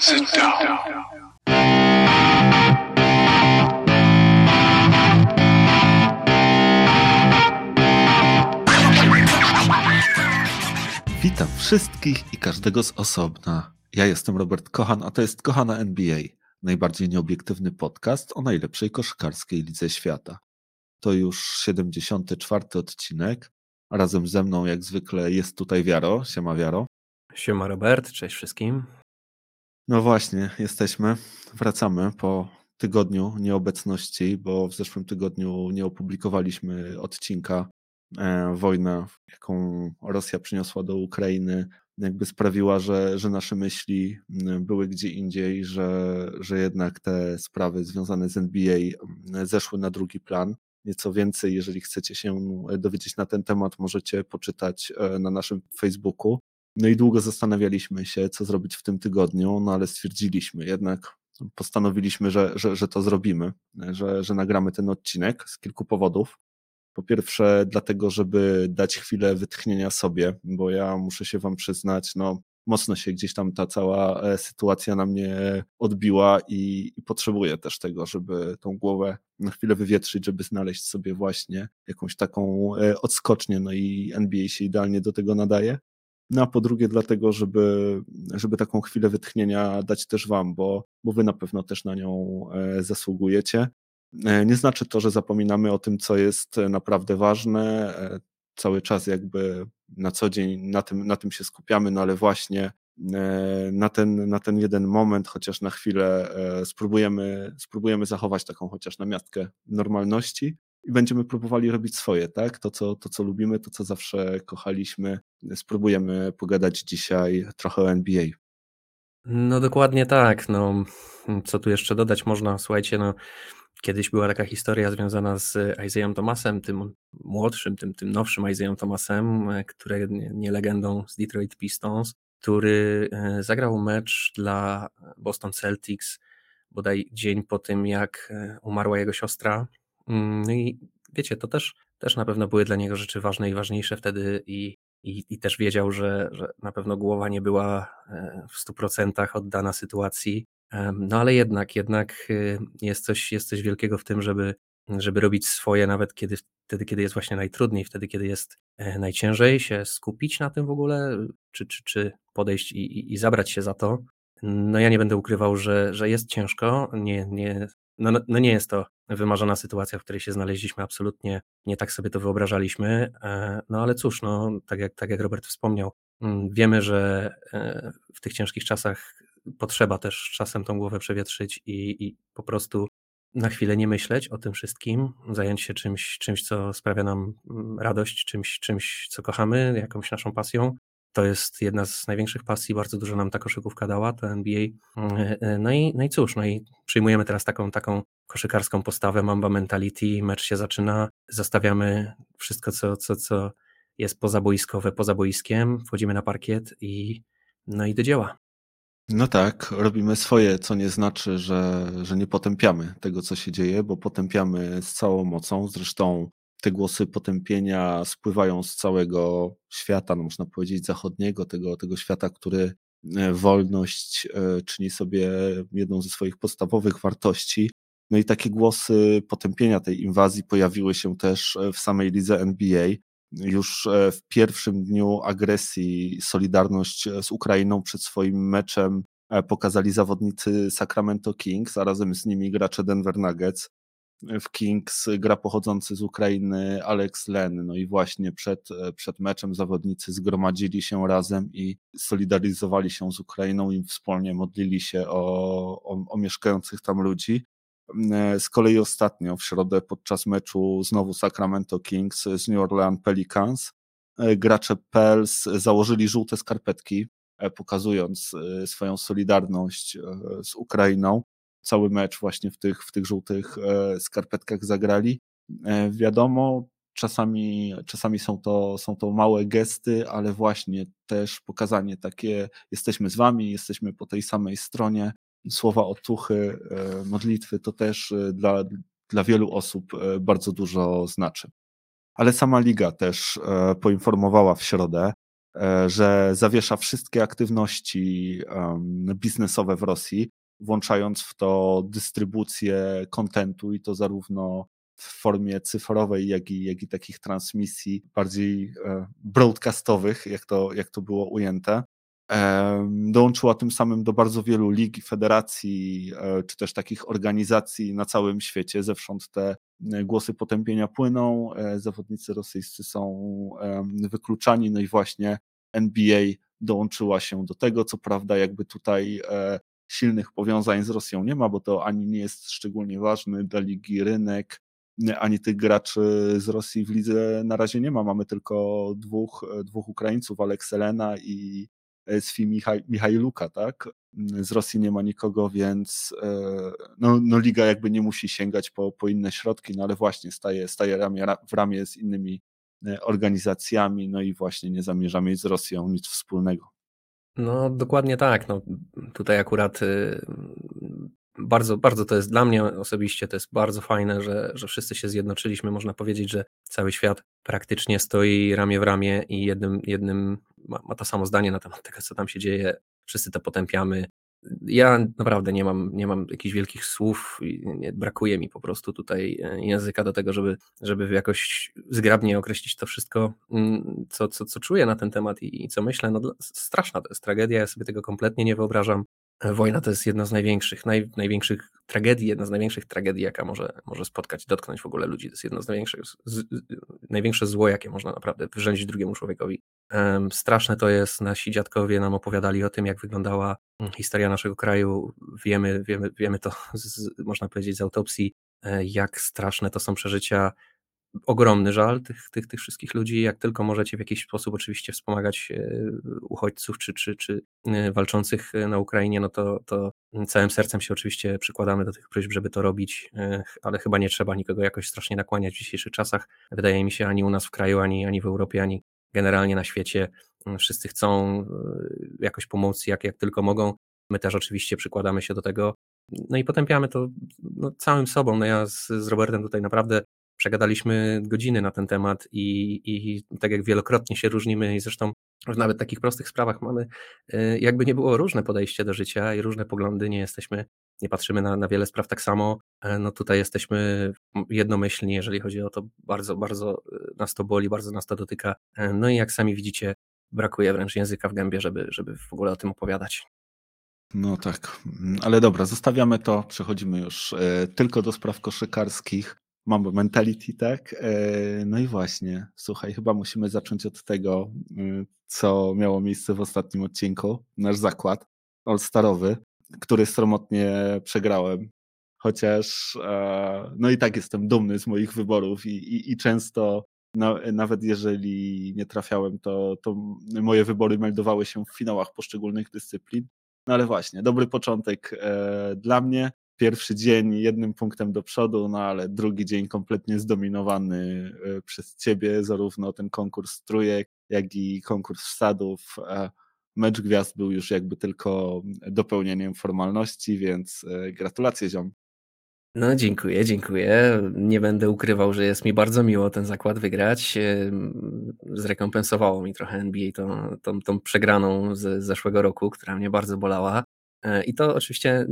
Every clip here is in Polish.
Sit down. Witam wszystkich i każdego z osobna. Ja jestem Robert Kochan, a to jest Kochana NBA, najbardziej nieobiektywny podcast o najlepszej koszykarskiej lidze świata. To już 74. odcinek. Razem ze mną, jak zwykle, jest tutaj Wiaro. Siema Wiaro. Siema Robert, cześć wszystkim. No właśnie, jesteśmy. Wracamy po tygodniu nieobecności, bo w zeszłym tygodniu nie opublikowaliśmy odcinka. E, wojna, jaką Rosja przyniosła do Ukrainy, jakby sprawiła, że, że nasze myśli mm, były gdzie indziej, że, że jednak te sprawy związane z NBA mm, zeszły na drugi plan. Nieco więcej, jeżeli chcecie się dowiedzieć na ten temat, możecie poczytać e, na naszym Facebooku. No i długo zastanawialiśmy się, co zrobić w tym tygodniu, no ale stwierdziliśmy jednak, postanowiliśmy, że, że, że to zrobimy, że, że nagramy ten odcinek z kilku powodów. Po pierwsze, dlatego, żeby dać chwilę wytchnienia sobie, bo ja muszę się Wam przyznać, no mocno się gdzieś tam ta cała e, sytuacja na mnie odbiła i, i potrzebuję też tego, żeby tą głowę na chwilę wywietrzyć, żeby znaleźć sobie właśnie jakąś taką e, odskocznię, no i NBA się idealnie do tego nadaje. No a po drugie dlatego, żeby, żeby taką chwilę wytchnienia dać też wam, bo, bo wy na pewno też na nią e, zasługujecie. E, nie znaczy to, że zapominamy o tym, co jest naprawdę ważne. E, cały czas jakby na co dzień na tym, na tym się skupiamy, no ale właśnie na ten, na ten jeden moment, chociaż na chwilę spróbujemy, spróbujemy zachować taką chociaż namiastkę normalności i będziemy próbowali robić swoje, tak? To co, to, co lubimy, to, co zawsze kochaliśmy. Spróbujemy pogadać dzisiaj trochę o NBA. No dokładnie tak. No, co tu jeszcze dodać można? Słuchajcie, no, kiedyś była taka historia związana z Isaiah Thomasem, tym młodszym, tym, tym nowszym Isaiah Thomasem, który nie legendą z Detroit Pistons, który e, zagrał mecz dla Boston Celtics bodaj dzień po tym, jak e, umarła jego siostra no i wiecie, to też, też na pewno były dla niego rzeczy ważne i ważniejsze wtedy i, i, i też wiedział, że, że na pewno głowa nie była e, w stu procentach oddana sytuacji. No ale jednak, jednak y, jest coś, jest coś wielkiego w tym, żeby, żeby robić swoje, nawet kiedy, wtedy, kiedy jest właśnie najtrudniej, wtedy, kiedy jest e, najciężej, się skupić na tym w ogóle, czy, czy, czy podejść i, i, i zabrać się za to. No ja nie będę ukrywał, że, że jest ciężko, nie, nie, no, no, no nie jest to wymarzona sytuacja, w której się znaleźliśmy, absolutnie nie tak sobie to wyobrażaliśmy, e, no ale cóż, no, tak, jak, tak jak Robert wspomniał, mm, wiemy, że e, w tych ciężkich czasach potrzeba też czasem tą głowę przewietrzyć i, i po prostu na chwilę nie myśleć o tym wszystkim, zająć się czymś, czymś, co sprawia nam mm, radość, czymś, czymś, co kochamy, jakąś naszą pasją to jest jedna z największych pasji, bardzo dużo nam ta koszykówka dała, to NBA. No i, no i cóż, no i przyjmujemy teraz taką, taką koszykarską postawę, mamba mentality, mecz się zaczyna, zostawiamy wszystko, co, co, co jest pozaboiskowe, poza boiskiem, wchodzimy na parkiet i no i do dzieła. No tak, robimy swoje, co nie znaczy, że, że nie potępiamy tego, co się dzieje, bo potępiamy z całą mocą. Zresztą te głosy potępienia spływają z całego świata, no można powiedzieć zachodniego, tego, tego świata, który e, wolność e, czyni sobie jedną ze swoich podstawowych wartości. No i takie głosy potępienia tej inwazji pojawiły się też e, w samej lidze NBA. Już w pierwszym dniu agresji Solidarność z Ukrainą przed swoim meczem pokazali zawodnicy Sacramento Kings, a razem z nimi gracze Denver Nuggets w Kings gra pochodzący z Ukrainy Alex Len. No i właśnie przed, przed meczem zawodnicy zgromadzili się razem i solidaryzowali się z Ukrainą i wspólnie modlili się o, o, o mieszkających tam ludzi. Z kolei ostatnio w środę podczas meczu znowu Sacramento Kings z New Orleans Pelicans gracze Pels założyli żółte skarpetki, pokazując e, swoją solidarność e, z Ukrainą cały mecz właśnie w tych, w tych żółtych e, skarpetkach zagrali. E, wiadomo, czasami, czasami są, to, są to małe gesty, ale właśnie też pokazanie takie, jesteśmy z wami, jesteśmy po tej samej stronie, słowa otuchy, e, modlitwy, to też dla, dla wielu osób bardzo dużo znaczy. Ale sama liga też poinformowała w środę, że zawiesza wszystkie aktywności biznesowe w Rosji, włączając w to dystrybucję kontentu i to zarówno w formie cyfrowej, jak i, jak i takich transmisji bardziej e, broadcastowych, jak to, jak to było ujęte. Dołączyła tym samym do bardzo wielu lig, federacji, e, czy też takich organizacji na całym świecie. Zewsząd te e, głosy potępienia płyną, zawodnicy rosyjscy są wykluczani, no i właśnie NBA dołączyła się do tego. Co prawda, jakby tutaj silnych powiązań z Rosją nie ma, bo to ani nie jest szczególnie ważny dla ligi rynek, ani tych graczy z Rosji w lidze na razie nie ma. Mamy tylko dwóch, dwóch Ukraińców, Alekselena i Sfi Michaj, Michajluka, tak? Z Rosji nie ma nikogo, więc e, no, no liga jakby nie musi sięgać po, po inne środki, no ale właśnie staje, staje ramię, w ramię z innymi e, organizacjami, no i właśnie nie zamierza mieć z Rosją nic wspólnego. No dokładnie tak. No, tutaj akurat y, bardzo, bardzo to jest dla mnie osobiście, to jest bardzo fajne, że, że wszyscy się zjednoczyliśmy. Można powiedzieć, że cały świat praktycznie stoi ramię w ramię i jednym, jednym ma, ma to samo zdanie na temat tego, co tam się dzieje. Wszyscy to potępiamy. Ja naprawdę nie mam, nie mam jakichś wielkich słów, nie, brakuje mi po prostu tutaj e, języka do tego, żeby, żeby jakoś zgrabnie określić to wszystko, mm, co, co, co czuję na ten temat i, i co myślę. No, straszna to jest tragedia, ja sobie tego kompletnie nie wyobrażam. Wojna to jest jedna z największych, naj, największych tragedii, jedna z największych tragedii, jaka może, może spotkać, dotknąć w ogóle ludzi. To jest jedno z największych, z, największe zło, jakie można naprawdę wyrządzić drugiemu człowiekowi. Um, straszne to jest, nasi dziadkowie nam opowiadali o tym, jak wyglądała mm, historia naszego kraju. Wiemy, wiemy, wiemy to, z, można powiedzieć, z autopsji, e, jak straszne to są przeżycia ogromny żal tych, tych, tych wszystkich ludzi. Jak tylko możecie w jakiś sposób oczywiście wspomagać e, uchodźców czy, czy, czy e, walczących e, na Ukrainie, no to, to całym sercem się oczywiście przykładamy do tych próśb, żeby to robić, ale chyba nie trzeba nikogo jakoś strasznie nakłaniać w dzisiejszych czasach. Wydaje mi się, ani u nas w kraju, ani, ani w Europie, ani generalnie na świecie wszyscy chcą jakoś pomóc, jak, jak tylko mogą. My też oczywiście przykładamy się do tego. No i potępiamy to no, całym sobą. No ja z, z Robertem tutaj naprawdę Przegadaliśmy godziny na ten temat i, i tak jak wielokrotnie się różnimy i zresztą w nawet takich prostych sprawach mamy y, jakby nie było różne podejście do życia i różne poglądy, nie jesteśmy, nie patrzymy na, na wiele spraw tak samo, e, no tutaj jesteśmy jednomyślni, jeżeli chodzi o to, bardzo, bardzo y, nas to boli, bardzo nas to dotyka, e, no i jak sami widzicie, brakuje wręcz języka w gębie, żeby, żeby w ogóle o tym opowiadać. No tak, ale dobra, zostawiamy to, przechodzimy już e, tylko do spraw koszykarskich. Mamy mentality, tak? E, no i właśnie, słuchaj, chyba musimy zacząć od tego, y, co miało miejsce w ostatnim odcinku. Nasz zakład all-starowy, który sromotnie przegrałem. Chociaż, e, no i tak jestem dumny z moich wyborów i, i, i często, no, nawet jeżeli nie trafiałem, to, to moje wybory meldowały się w finałach poszczególnych dyscyplin. No ale właśnie, dobry początek e, dla mnie pierwszy dzień jednym punktem do przodu, no ale drugi dzień kompletnie zdominowany e, przez ciebie, zarówno ten konkurs trójek, jak i konkurs wsadów. E, mecz gwiazd był już jakby tylko dopełnieniem formalności, więc e, gratulacje ziom. No dziękuję, dziękuję. Nie będę ukrywał, że jest mi bardzo miło ten zakład wygrać. Zrekompensowało mi trochę NBA tą, tą, tą przegraną z zeszłego roku, która mnie bardzo bolała. E, I to oczywiście,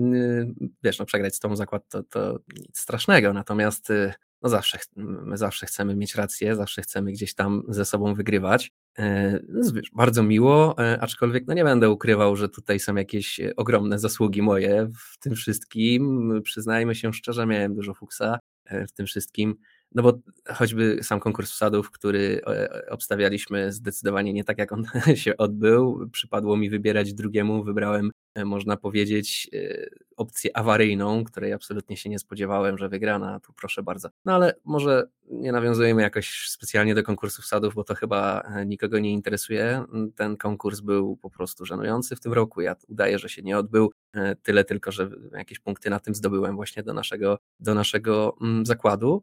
wiesz, no przegrać z tą zakład to, to nic strasznego, natomiast y, no zawsze, my zawsze chcemy mieć rację, zawsze chcemy gdzieś tam ze sobą wygrywać. E, bardzo miło, e, aczkolwiek no nie będę ukrywał, że tutaj są jakieś ogromne zasługi moje w tym wszystkim. Przyznajmy się szczerze, miałem dużo fuksa w tym wszystkim. No bo choćby sam konkurs wsadów, który obstawialiśmy zdecydowanie nie tak, jak on się odbył, przypadło mi wybierać drugiemu, wybrałem E, można powiedzieć, e, opcję awaryjną, której absolutnie się nie spodziewałem, że wygrana, tu proszę bardzo. No ale może nie nawiązujemy jakoś specjalnie do konkursów sadów, bo to chyba e, nikogo nie interesuje. Ten konkurs był po prostu żenujący w tym roku. Ja udaję, że się nie odbył. Tyle tylko, że jakieś punkty na tym zdobyłem właśnie do naszego, do naszego mm, zakładu.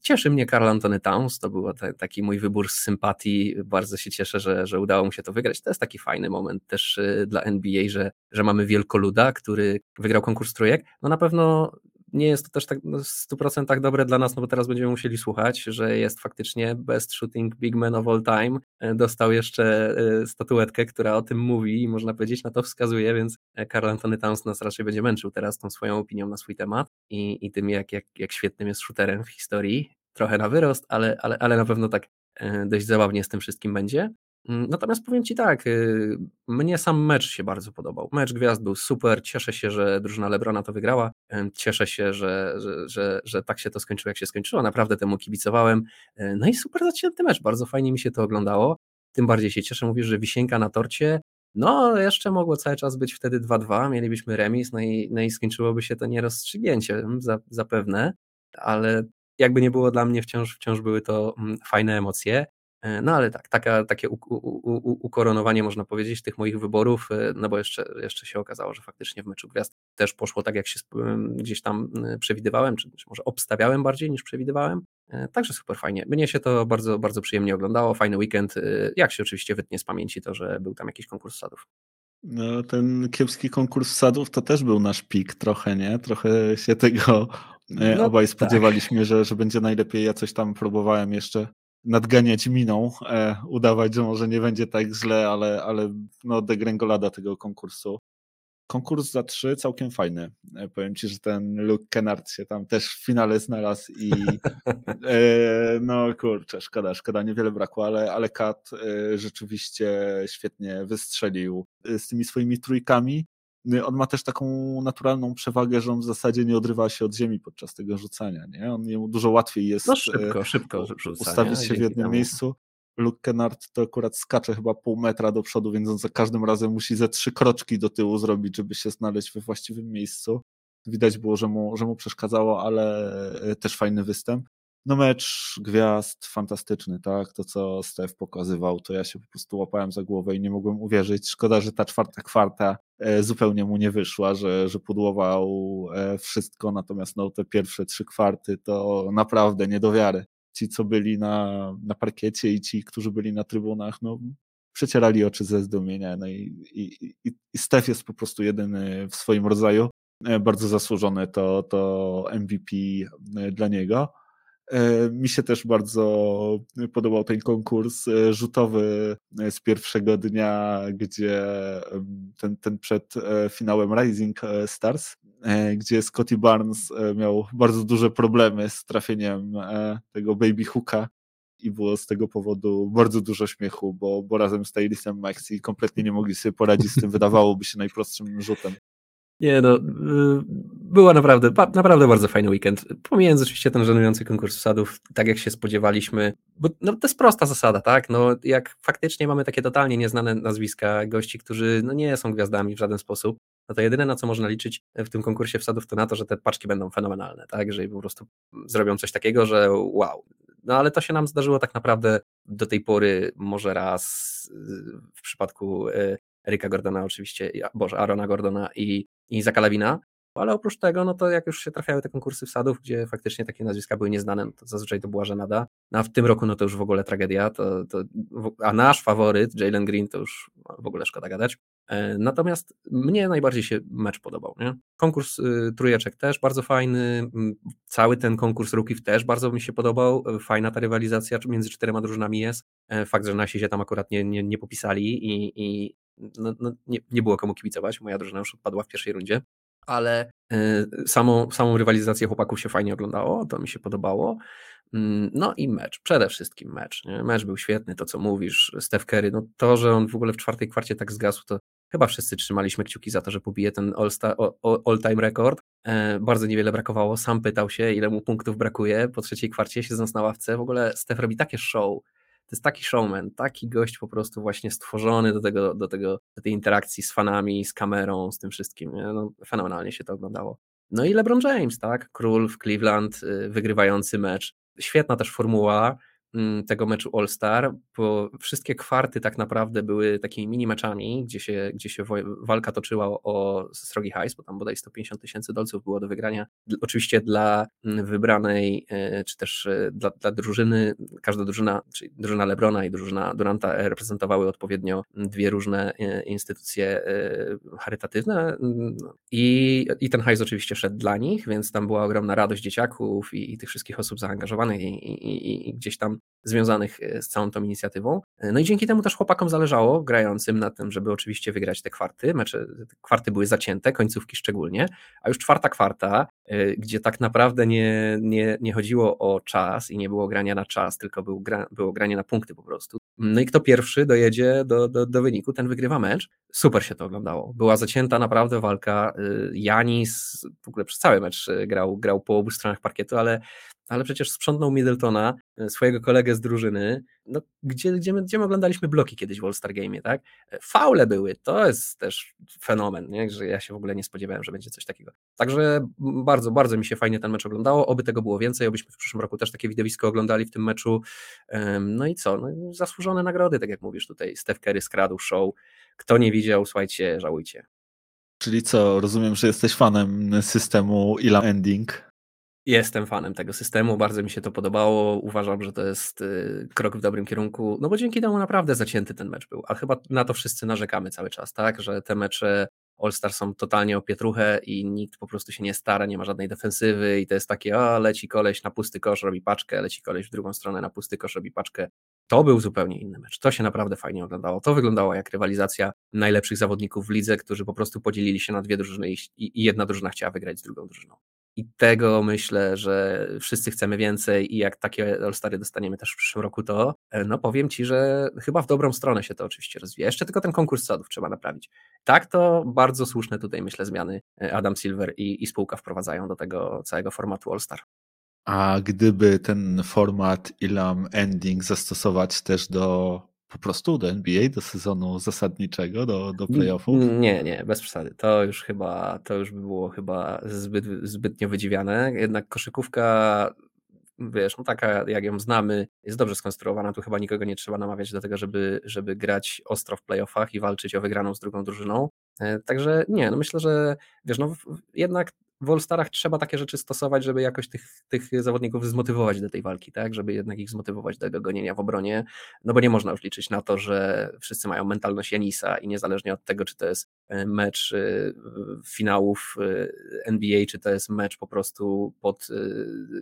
Cieszy mnie Karl Antony Towns, to był taki mój wybór z sympatii. Bardzo się cieszę, że, że udało mu się to wygrać. To jest taki fajny moment też dla NBA, że, że mamy wielkoluda, który wygrał konkurs trójek. No na pewno nie jest to też tak no, w 100% dobre dla nas, no bo teraz będziemy musieli słuchać, że jest faktycznie best shooting big man of all time. E, dostał jeszcze e, statuetkę, która o tym mówi i można powiedzieć na to wskazuje, więc Karl Antony Towns nas raczej będzie męczył teraz tą swoją opinią na swój temat i, i tym, jak, jak, jak świetnym jest shooterem w historii. Trochę na wyrost, ale, ale, ale na pewno tak dość zabawnie z tym wszystkim będzie. Mm, natomiast powiem Ci tak, y, mnie sam mecz się bardzo podobał. Mecz gwiazd był super, cieszę się, że drużyna Lebrona to wygrała, cieszę się, że, że, że, że tak się to skończyło, jak się skończyło, naprawdę temu kibicowałem. E, no i super zacięty mecz, bardzo fajnie mi się to oglądało, tym bardziej się cieszę, mówisz, że wisienka na torcie, no jeszcze mogło cały czas być wtedy 2-2, mielibyśmy remis, no i, no i skończyłoby się to nierozstrzygnięciem zapewne, ale jakby nie było dla mnie, wciąż, wciąż były to mm, fajne emocje. E, no ale tak, taka, takie ukoronowanie można powiedzieć tych moich wyborów, e, no bo jeszcze, jeszcze się okazało, że faktycznie w meczu gwiazd też poszło tak, jak się gdzieś tam przewidywałem, czy, czy może obstawiałem bardziej niż przewidywałem. E, także super fajnie. Mnie się to bardzo, bardzo przyjemnie oglądało. Fajny weekend. Jak się oczywiście wytnie z pamięci to, że był tam jakiś konkurs sadów. No, ten kiepski konkurs sadów to też był nasz pik trochę, nie? Trochę się tego no, obaj tak. spodziewaliśmy, tak. że, że będzie najlepiej. Ja coś tam próbowałem jeszcze nadganiać miną, e, udawać, że może nie będzie tak źle, ale, ale no degrengolada tego konkursu. Konkurs za trzy całkiem fajny. E, powiem ci, że ten Luke Kennard się tam też w finale znalazł i e, no kurczę, szkoda, szkoda, niewiele brakło, ale, ale Kat e, rzeczywiście świetnie wystrzelił e, z tymi swoimi trójkami. No on ma też taką naturalną przewagę, że on w zasadzie nie odrywa się od ziemi podczas tego rzucania. Nie? On jemu dużo łatwiej jest no szybko, e, szybko ustawić się w jednym temu. miejscu. Luke Kennard to akurat skacze chyba pół metra do przodu, więc on za każdym razem musi ze trzy kroczki do tyłu zrobić, żeby się znaleźć we właściwym miejscu. Widać było, że mu, że mu przeszkadzało, ale e, też fajny występ. No mecz gwiazd fantastyczny, tak? To, co Stef pokazywał, to ja się po prostu łapałem za głowę i nie mogłem uwierzyć. Szkoda, że ta czwarta kwarta e, zupełnie mu nie wyszła, że, że pudłował e, wszystko, natomiast no, te pierwsze trzy kwarty to naprawdę nie do wiary. Ci, co byli na, na parkiecie i ci, którzy byli na trybunach, no przecierali oczy ze zdumienia. No i, i, i, i Stef jest po prostu jedyny w swoim rodzaju. E, bardzo zasłużone to, to MVP dla niego. E, mi się też bardzo podobał ten konkurs e, rzutowy e, z pierwszego dnia, gdzie ten, ten przed finałem Rising Stars, gdzie Scotty Barnes miał bardzo duże problemy z trafieniem tego baby hooka i było z tego powodu bardzo dużo śmiechu, bo, bo razem z Taylisem Maxi kompletnie nie mogli sobie poradzić z tym, wydawałoby się najprostszym rzutem. Nie no, y, była naprawdę, naprawdę bardzo fajny weekend. Pomijając oczywiście ten żenujący konkurs wsadów, tak jak się spodziewaliśmy, bo no, to jest prosta zasada, tak? No, jak faktycznie mamy takie totalnie nieznane nazwiska gości, którzy no, nie są gwiazdami w żaden sposób, no to jedyne na co można liczyć w tym konkursie wsadów to na to, że te paczki będą fenomenalne, tak? Że po prostu zrobią coś takiego, że wow. No ale to się nam zdarzyło tak naprawdę do tej pory może raz y, w przypadku y, Erika Gordona oczywiście, boże, Arona Gordona i, i Zaka Lawina, ale oprócz tego, no to jak już się trafiały te konkursy wsadów, gdzie faktycznie takie nazwiska były nieznane, no to zazwyczaj to była żenada. No a w tym roku, no to już w ogóle tragedia. To, to, a nasz faworyt, Jalen Green, to już w ogóle szkoda gadać. E, natomiast mnie najbardziej się mecz podobał. Nie? Konkurs y, trójeczek też bardzo fajny. Cały ten konkurs rookies też bardzo mi się podobał. Fajna ta rywalizacja między czterema drużynami jest. E, fakt, że nasi się tam akurat nie, nie, nie popisali i, i no, no, nie, nie było komu kibicować. Moja drużyna już odpadła w pierwszej rundzie ale y, samą, samą rywalizację chłopaków się fajnie oglądało, to mi się podobało. Mm, no i mecz, przede wszystkim mecz. Nie? Mecz był świetny, to co mówisz, Steph Curry, no to, że on w ogóle w czwartej kwarcie tak zgasł, to chyba wszyscy trzymaliśmy kciuki za to, że pobije ten all-time rekord. E, bardzo niewiele brakowało, sam pytał się, ile mu punktów brakuje, po trzeciej kwarcie siedząc na ławce, w ogóle Steph robi takie show, to jest taki showman, taki gość po prostu właśnie stworzony do tego, do tego, do tej interakcji z fanami, z kamerą, z tym wszystkim. Nie? No, fenomenalnie się to oglądało. No i LeBron James, tak? Król w Cleveland, y, wygrywający mecz. Świetna też formuła. Mm, tego meczu All-Star, bo wszystkie kwarty tak naprawdę były takimi mini meczami, gdzie się, gdzie się walka toczyła o srogi hajs, bo tam bodaj 150 tysięcy dolców było do wygrania. Oczywiście dla mm, wybranej, e, czy też e, dla, dla drużyny, każda drużyna, czyli drużyna Lebrona i drużyna Duranta reprezentowały odpowiednio dwie różne instytucje charytatywne i, i ten hajs oczywiście szedł dla nich, więc tam była ogromna radość dzieciaków i, i tych wszystkich osób zaangażowanych i, i, i, gdzieś tam związanych e, z całą tą inicjatywą. No i dzięki temu też chłopakom zależało, grającym na tym, żeby oczywiście wygrać te kwarty. Mecze, kwarty były zacięte, końcówki szczególnie, a już czwarta kwarta, e, gdzie tak naprawdę nie, nie, nie chodziło o czas i nie było grania na czas, tylko był gra, było granie na punkty po prostu. No i kto pierwszy dojedzie do, do, do wyniku, ten wygrywa mecz. Super się to oglądało. Była zacięta naprawdę walka. Janis w ogóle przez cały mecz grał, grał po obu stronach parkietu, ale ale przecież sprzątnął Middletona, e, swojego kolegę z drużyny, no, gdzie, gdzie, my, gdzie my oglądaliśmy bloki kiedyś w All-Star Game, tak? E, faule były, to jest też fenomen, nie? że ja się w ogóle nie spodziewałem, że będzie coś takiego. Także bardzo, bardzo mi się fajnie ten mecz oglądało, oby tego było więcej, obyśmy w przyszłym roku też takie widowisko oglądali w tym meczu. No i co? No, zasłużone nagrody, tak jak mówisz tutaj, Steph Curry skradł show, kto nie widział, słuchajcie, żałujcie. Czyli co, rozumiem, że jesteś fanem systemu Ila Ending? Jestem fanem tego systemu, bardzo mi się to podobało. Uważam, że to jest y, krok w dobrym kierunku, no bo dzięki temu naprawdę zacięty ten mecz był. A chyba na to wszyscy narzekamy cały czas, tak? Że te mecze All-Star są totalnie o pietruchę i nikt po prostu się nie stara, nie ma żadnej defensywy i to jest takie, a leci koleś na pusty kosz, robi paczkę, leci koleś w drugą stronę na pusty kosz, robi paczkę. To był zupełnie inny mecz. To się naprawdę fajnie oglądało. To wyglądało jak rywalizacja najlepszych zawodników w lidze, którzy po prostu podzielili się na dwie drużyny i jedna drużyna chciała wygrać z drugą drużyną. I tego myślę, że wszyscy chcemy więcej i jak takie All-Stary dostaniemy też w przyszłym roku, to e, no powiem Ci, że chyba w dobrą stronę się to oczywiście rozwija. Jeszcze tylko ten konkurs sadów trzeba naprawić. Tak, to bardzo słuszne tutaj myślę zmiany e, Adam Silver i, i spółka wprowadzają do tego całego formatu All-Star. A gdyby ten format Ilam Ending zastosować też do po prostu do NBA, do sezonu zasadniczego, do, do playoffów? Nie, nie, bez przesady. To już chyba, to już by było chyba zbyt, zbytnio wydziwiane. Jednak koszykówka, wiesz, no taka jak ją znamy, jest dobrze skonstruowana. Tu chyba nikogo nie trzeba namawiać do tego, żeby, żeby grać ostro w playoffach i walczyć o wygraną z drugą drużyną. E, także nie, no myślę, że wiesz, no jednak w All-Starach trzeba takie rzeczy stosować, żeby jakoś tych, tych zawodników zmotywować do tej walki, tak? Żeby jednak ich zmotywować do gonienia w obronie, no bo nie można już liczyć na to, że wszyscy mają mentalność Janisa i niezależnie od tego, czy to jest e, mecz e, finałów e, NBA, czy to jest mecz po prostu pod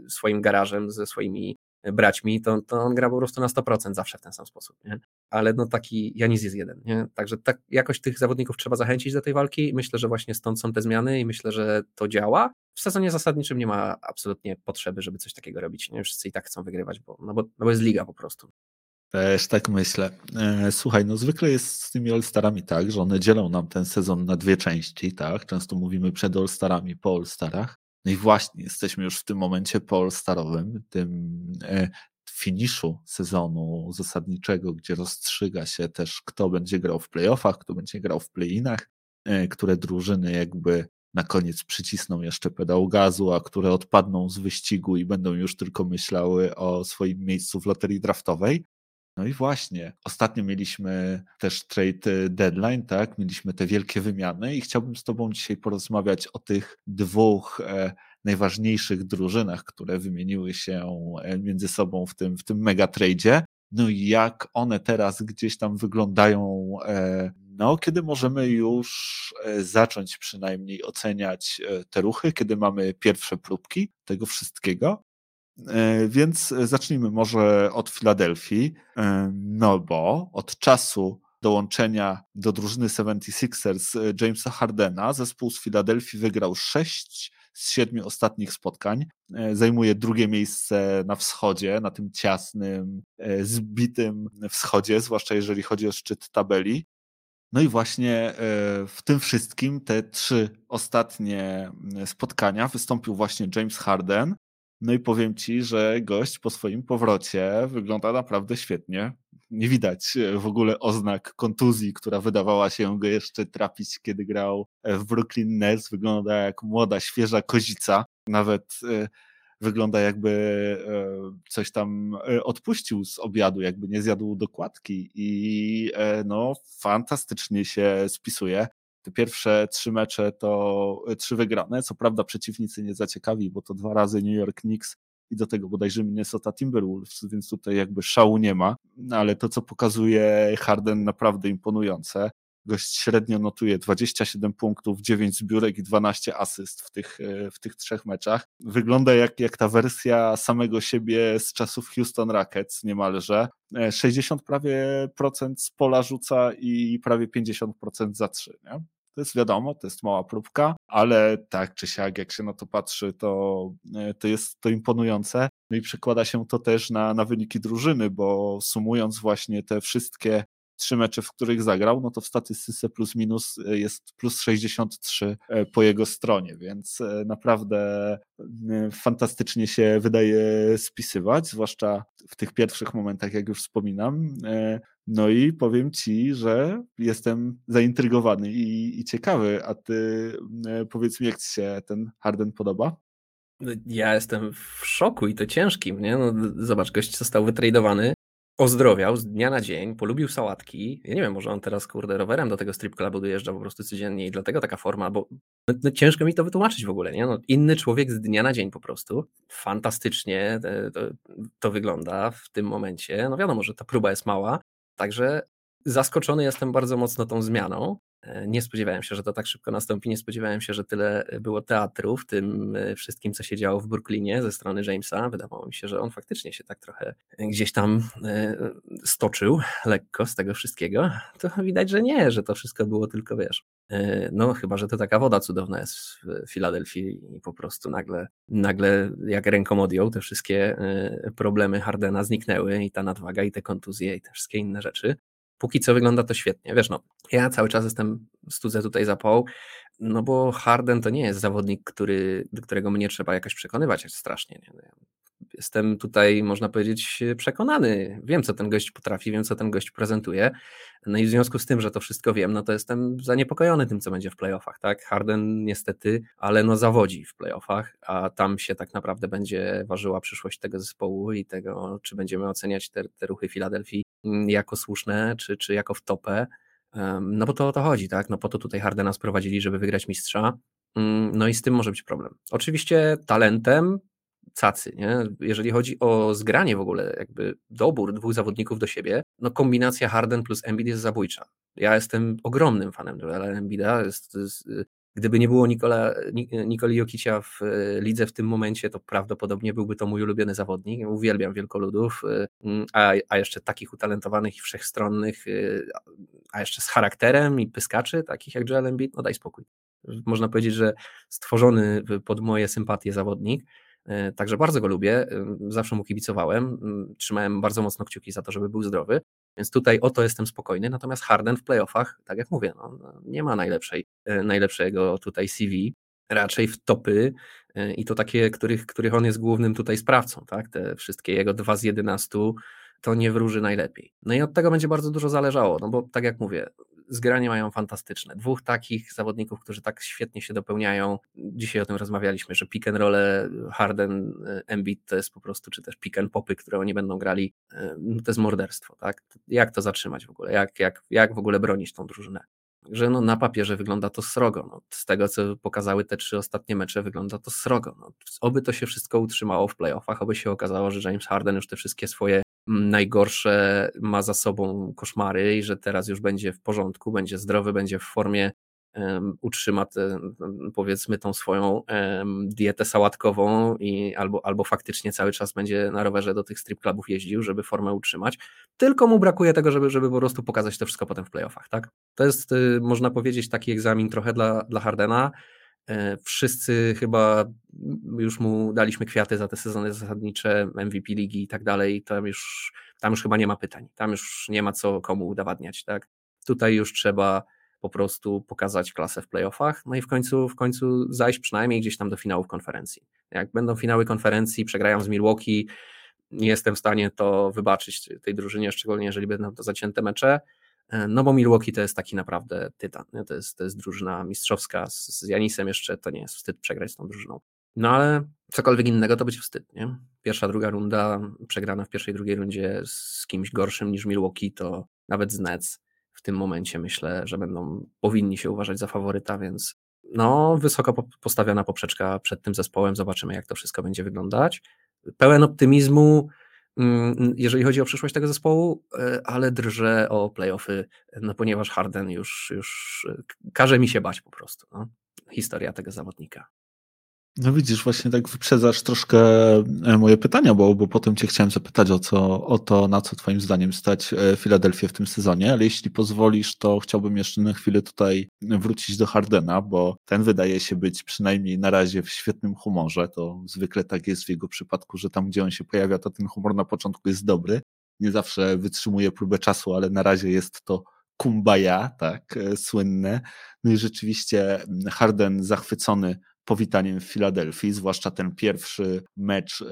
swoim garażem ze swoimi braćmi, to, to on gra po prostu na 100% zawsze w ten sam sposób, nie? Ale no taki Janis jest jeden, nie? Także tak, jakoś tych zawodników trzeba zachęcić do tej walki. Myślę, że właśnie stąd są te zmiany i myślę, że to działa. W sezonie zasadniczym nie ma absolutnie potrzeby, żeby coś takiego robić, nie? Wszyscy i tak chcą wygrywać, bo, no bo, no bo jest liga po prostu. Też tak myślę. E, słuchaj, no zwykle jest z tymi All-Starami tak, że one dzielą nam ten sezon na dwie części, tak? Często mówimy przed All-Starami, po All-Starach. No i właśnie jesteśmy już w tym momencie polstarowym, tym e, finiszu sezonu zasadniczego, gdzie rozstrzyga się też, kto będzie grał w playoffach, kto będzie grał w play-inach, e, które drużyny jakby na koniec przycisną jeszcze pedał gazu, a które odpadną z wyścigu i będą już tylko myślały o swoim miejscu w loterii draftowej. No i właśnie, ostatnio mieliśmy też trade deadline, tak? Mieliśmy te wielkie wymiany i chciałbym z Tobą dzisiaj porozmawiać o tych dwóch e, najważniejszych drużynach, które wymieniły się e, między sobą w tym, w tym mega tradzie. No i jak one teraz gdzieś tam wyglądają, e, no kiedy możemy już zacząć przynajmniej oceniać te ruchy, kiedy mamy pierwsze próbki tego wszystkiego. E, więc zacznijmy może od Filadelfii, e, no bo od czasu dołączenia do drużyny 76ers e, Jamesa Hardena zespół z Filadelfii wygrał 6 z siedmiu ostatnich spotkań. Zajmuje drugie miejsce na wschodzie, na tym ciasnym, zbitym wschodzie, zwłaszcza jeżeli chodzi o szczyt tabeli. No i właśnie w tym wszystkim te trzy ostatnie spotkania wystąpił właśnie James Harden, no i powiem ci, że gość po swoim powrocie wygląda naprawdę świetnie. Nie widać e, w ogóle oznak kontuzji, która wydawała się go jeszcze trapić, kiedy grał e, w Brooklyn Nets. Wygląda jak młoda, świeża kozica. Nawet e, wygląda jakby coś tam odpuścił z obiadu, jakby nie zjadł dokładki i no fantastycznie się spisuje. Te pierwsze trzy mecze to trzy wygrane, co prawda przeciwnicy nie zaciekawi, bo to dwa razy New York Knicks i do tego bodajże Minnesota Timberwolves, więc tutaj jakby szału nie ma, no ale to co pokazuje Harden naprawdę imponujące. Gość średnio notuje 27 punktów, 9 zbiórek i 12 asyst w tych, w tych trzech meczach. Wygląda jak, jak ta wersja samego siebie z czasów Houston Rockets niemalże. 60 prawie procent z pola rzuca i prawie 50% za. Nie? To jest wiadomo, to jest mała próbka, ale tak czy siak, jak się na to patrzy, to, e, to jest to imponujące. No i przekłada się to też na, na wyniki drużyny, bo sumując właśnie te wszystkie trzy mecze, w których zagrał, no to w statystyce plus minus e, jest plus 63 e, po jego stronie, więc naprawdę fantastycznie się wydaje spisywać, zwłaszcza w tych pierwszych momentach, jak już wspominam. No i powiem ci, że jestem zaintrygowany i, i ciekawy, a ty e, powiedz mi, jak ci się ten Harden podoba? No, ja jestem w szoku i to ciężkim, nie? No, zobacz, gość został wytradowany, ozdrowiał z dnia na dzień, polubił sałatki. Ja nie wiem, może on teraz, kurde, rowerem do tego strip clubu dojeżdża po prostu codziennie i dlatego taka forma, bo no, no ciężko mi to wytłumaczyć w ogóle, nie? No, inny człowiek z dnia na dzień po prostu. Fantastycznie to, to wygląda w tym momencie. No wiadomo, że ta próba jest mała, Także zaskoczony jestem bardzo mocno tą zmianą. E, nie spodziewałem się, że to tak szybko nastąpi. Nie spodziewałem się, że tyle było teatru w tym e, wszystkim, co się działo w Brooklynie ze strony Jamesa. Wydawało mi się, że on faktycznie się tak trochę gdzieś tam e, stoczył lekko z tego wszystkiego. To widać, że nie, że to wszystko było tylko, wiesz, no chyba, że to taka woda cudowna jest w Filadelfii i po prostu nagle, nagle jak ręką odjął, te wszystkie problemy Hardena zniknęły i ta nadwaga i te kontuzje i te wszystkie inne rzeczy póki co wygląda to świetnie. Wiesz, no, ja cały czas jestem, studzę tutaj zapał, no bo Harden to nie jest zawodnik, który, do którego mnie trzeba jakoś przekonywać strasznie. Nie? No jestem tutaj, można powiedzieć, przekonany. Wiem, co ten gość potrafi, wiem, co ten gość prezentuje. No i w związku z tym, że to wszystko wiem, no to jestem zaniepokojony tym, co będzie w playoffach. Tak? Harden niestety, ale no zawodzi w playoffach, a tam się tak naprawdę będzie ważyła przyszłość tego zespołu i tego, czy będziemy oceniać te, te ruchy Filadelfii jako słuszne, czy, czy jako w topę. No bo to o to chodzi, tak? No po to tutaj Hardena sprowadzili, żeby wygrać mistrza. Mm, no i z tym może być problem. Oczywiście talentem cacy, nie? Jeżeli chodzi o zgranie w ogóle, jakby dobór dwóch zawodników do siebie, no kombinacja Harden plus Embiid jest zabójcza. Ja jestem ogromnym fanem Joela Embida, jest, jest, gdyby nie było Nikola, Nikoli Jokicia w e, lidze w tym momencie, to prawdopodobnie byłby to mój ulubiony zawodnik. Uwielbiam wielkoludów, e, a, a jeszcze takich utalentowanych i wszechstronnych, e, a jeszcze z charakterem i pyskaczy, takich jak Joel Embiid, no daj spokój. Można powiedzieć, że stworzony pod moje sympatie zawodnik, także bardzo go lubię, zawsze mu kibicowałem, trzymałem bardzo mocno kciuki za to, żeby był zdrowy, więc tutaj o to jestem spokojny, natomiast Harden w playoffach, tak jak mówię, no, no, nie ma najlepszej, e, najlepszego tutaj CV, raczej w topy e, i to takie, których, których on jest głównym tutaj sprawcą, tak, te wszystkie jego 2 z 11 to nie wróży najlepiej. No i od tego będzie bardzo dużo zależało, no bo tak jak mówię, zgranie mają fantastyczne. Dwóch takich zawodników, którzy tak świetnie się dopełniają. Dzisiaj o tym rozmawialiśmy, że pick and roll Harden, e, Embiid to jest po prostu, czy też pick and popy, które oni będą grali, e, to jest morderstwo, tak? Jak to zatrzymać w ogóle? Jak, jak, jak w ogóle bronić tą drużynę? że no na papierze wygląda to srogo. No, z tego, co pokazały te trzy ostatnie mecze, wygląda to srogo. No, oby to się wszystko utrzymało w playoffach, oby się okazało, że James Harden już te wszystkie swoje najgorsze ma za sobą koszmary i że teraz już będzie w porządku, będzie zdrowy, będzie w formie, um, utrzyma te, powiedzmy tą swoją um, dietę sałatkową i albo, albo faktycznie cały czas będzie na rowerze do tych strip clubów jeździł, żeby formę utrzymać. Tylko mu brakuje tego, żeby, żeby po prostu pokazać to wszystko potem w playoffach, tak? To jest, y, można powiedzieć, taki egzamin trochę dla, dla Hardena, wszyscy chyba już mu daliśmy kwiaty za te sezony zasadnicze, MVP ligi i tak dalej. Tam już, tam już chyba nie ma pytań. Tam już nie ma co komu udowadniać. Tak? Tutaj już trzeba po prostu pokazać klasę w playoffach, no i w końcu, w końcu zajść przynajmniej gdzieś tam do finałów konferencji. Jak będą finały konferencji, przegrają z Milwaukee, nie jestem w stanie to wybaczyć tej drużynie, szczególnie jeżeli będą to zacięte mecze. E, no bo Milwaukee to jest taki naprawdę tytan, nie? To, jest, to jest drużyna mistrzowska z, z Janisem jeszcze, to nie jest wstyd przegrać z tą drużyną. No ale cokolwiek innego to będzie wstyd, nie? Pierwsza, druga runda, przegrana w pierwszej, drugiej rundzie z kimś gorszym niż Milwaukee, to nawet z Nets w tym momencie myślę, że będą, powinni się uważać za faworyta, więc no, wysoko postawiona poprzeczka przed tym zespołem, zobaczymy jak to wszystko będzie wyglądać. Pełen optymizmu, jeżeli chodzi o przyszłość tego zespołu, e, ale drżę o playoffy, no ponieważ Harden już, już e, każe mi się bać po prostu. No. Historia tego zawodnika. No widzisz, właśnie tak wyprzedzasz troszkę e, moje pytania, bo, bo potem cię chciałem zapytać o, co, o to, na co twoim zdaniem stać Filadelfię w tym sezonie, ale jeśli pozwolisz, to chciałbym jeszcze na chwilę tutaj wrócić do Hardena, bo ten wydaje się być przynajmniej na razie w świetnym humorze. To zwykle tak jest w jego przypadku, że tam, gdzie on się pojawia, to ten humor na początku jest dobry. Nie zawsze wytrzymuje próbę czasu, ale na razie jest to kumbaya, tak, e, słynne. No i rzeczywiście Harden zachwycony powitaniem w Filadelfii, zwłaszcza ten pierwszy mecz e,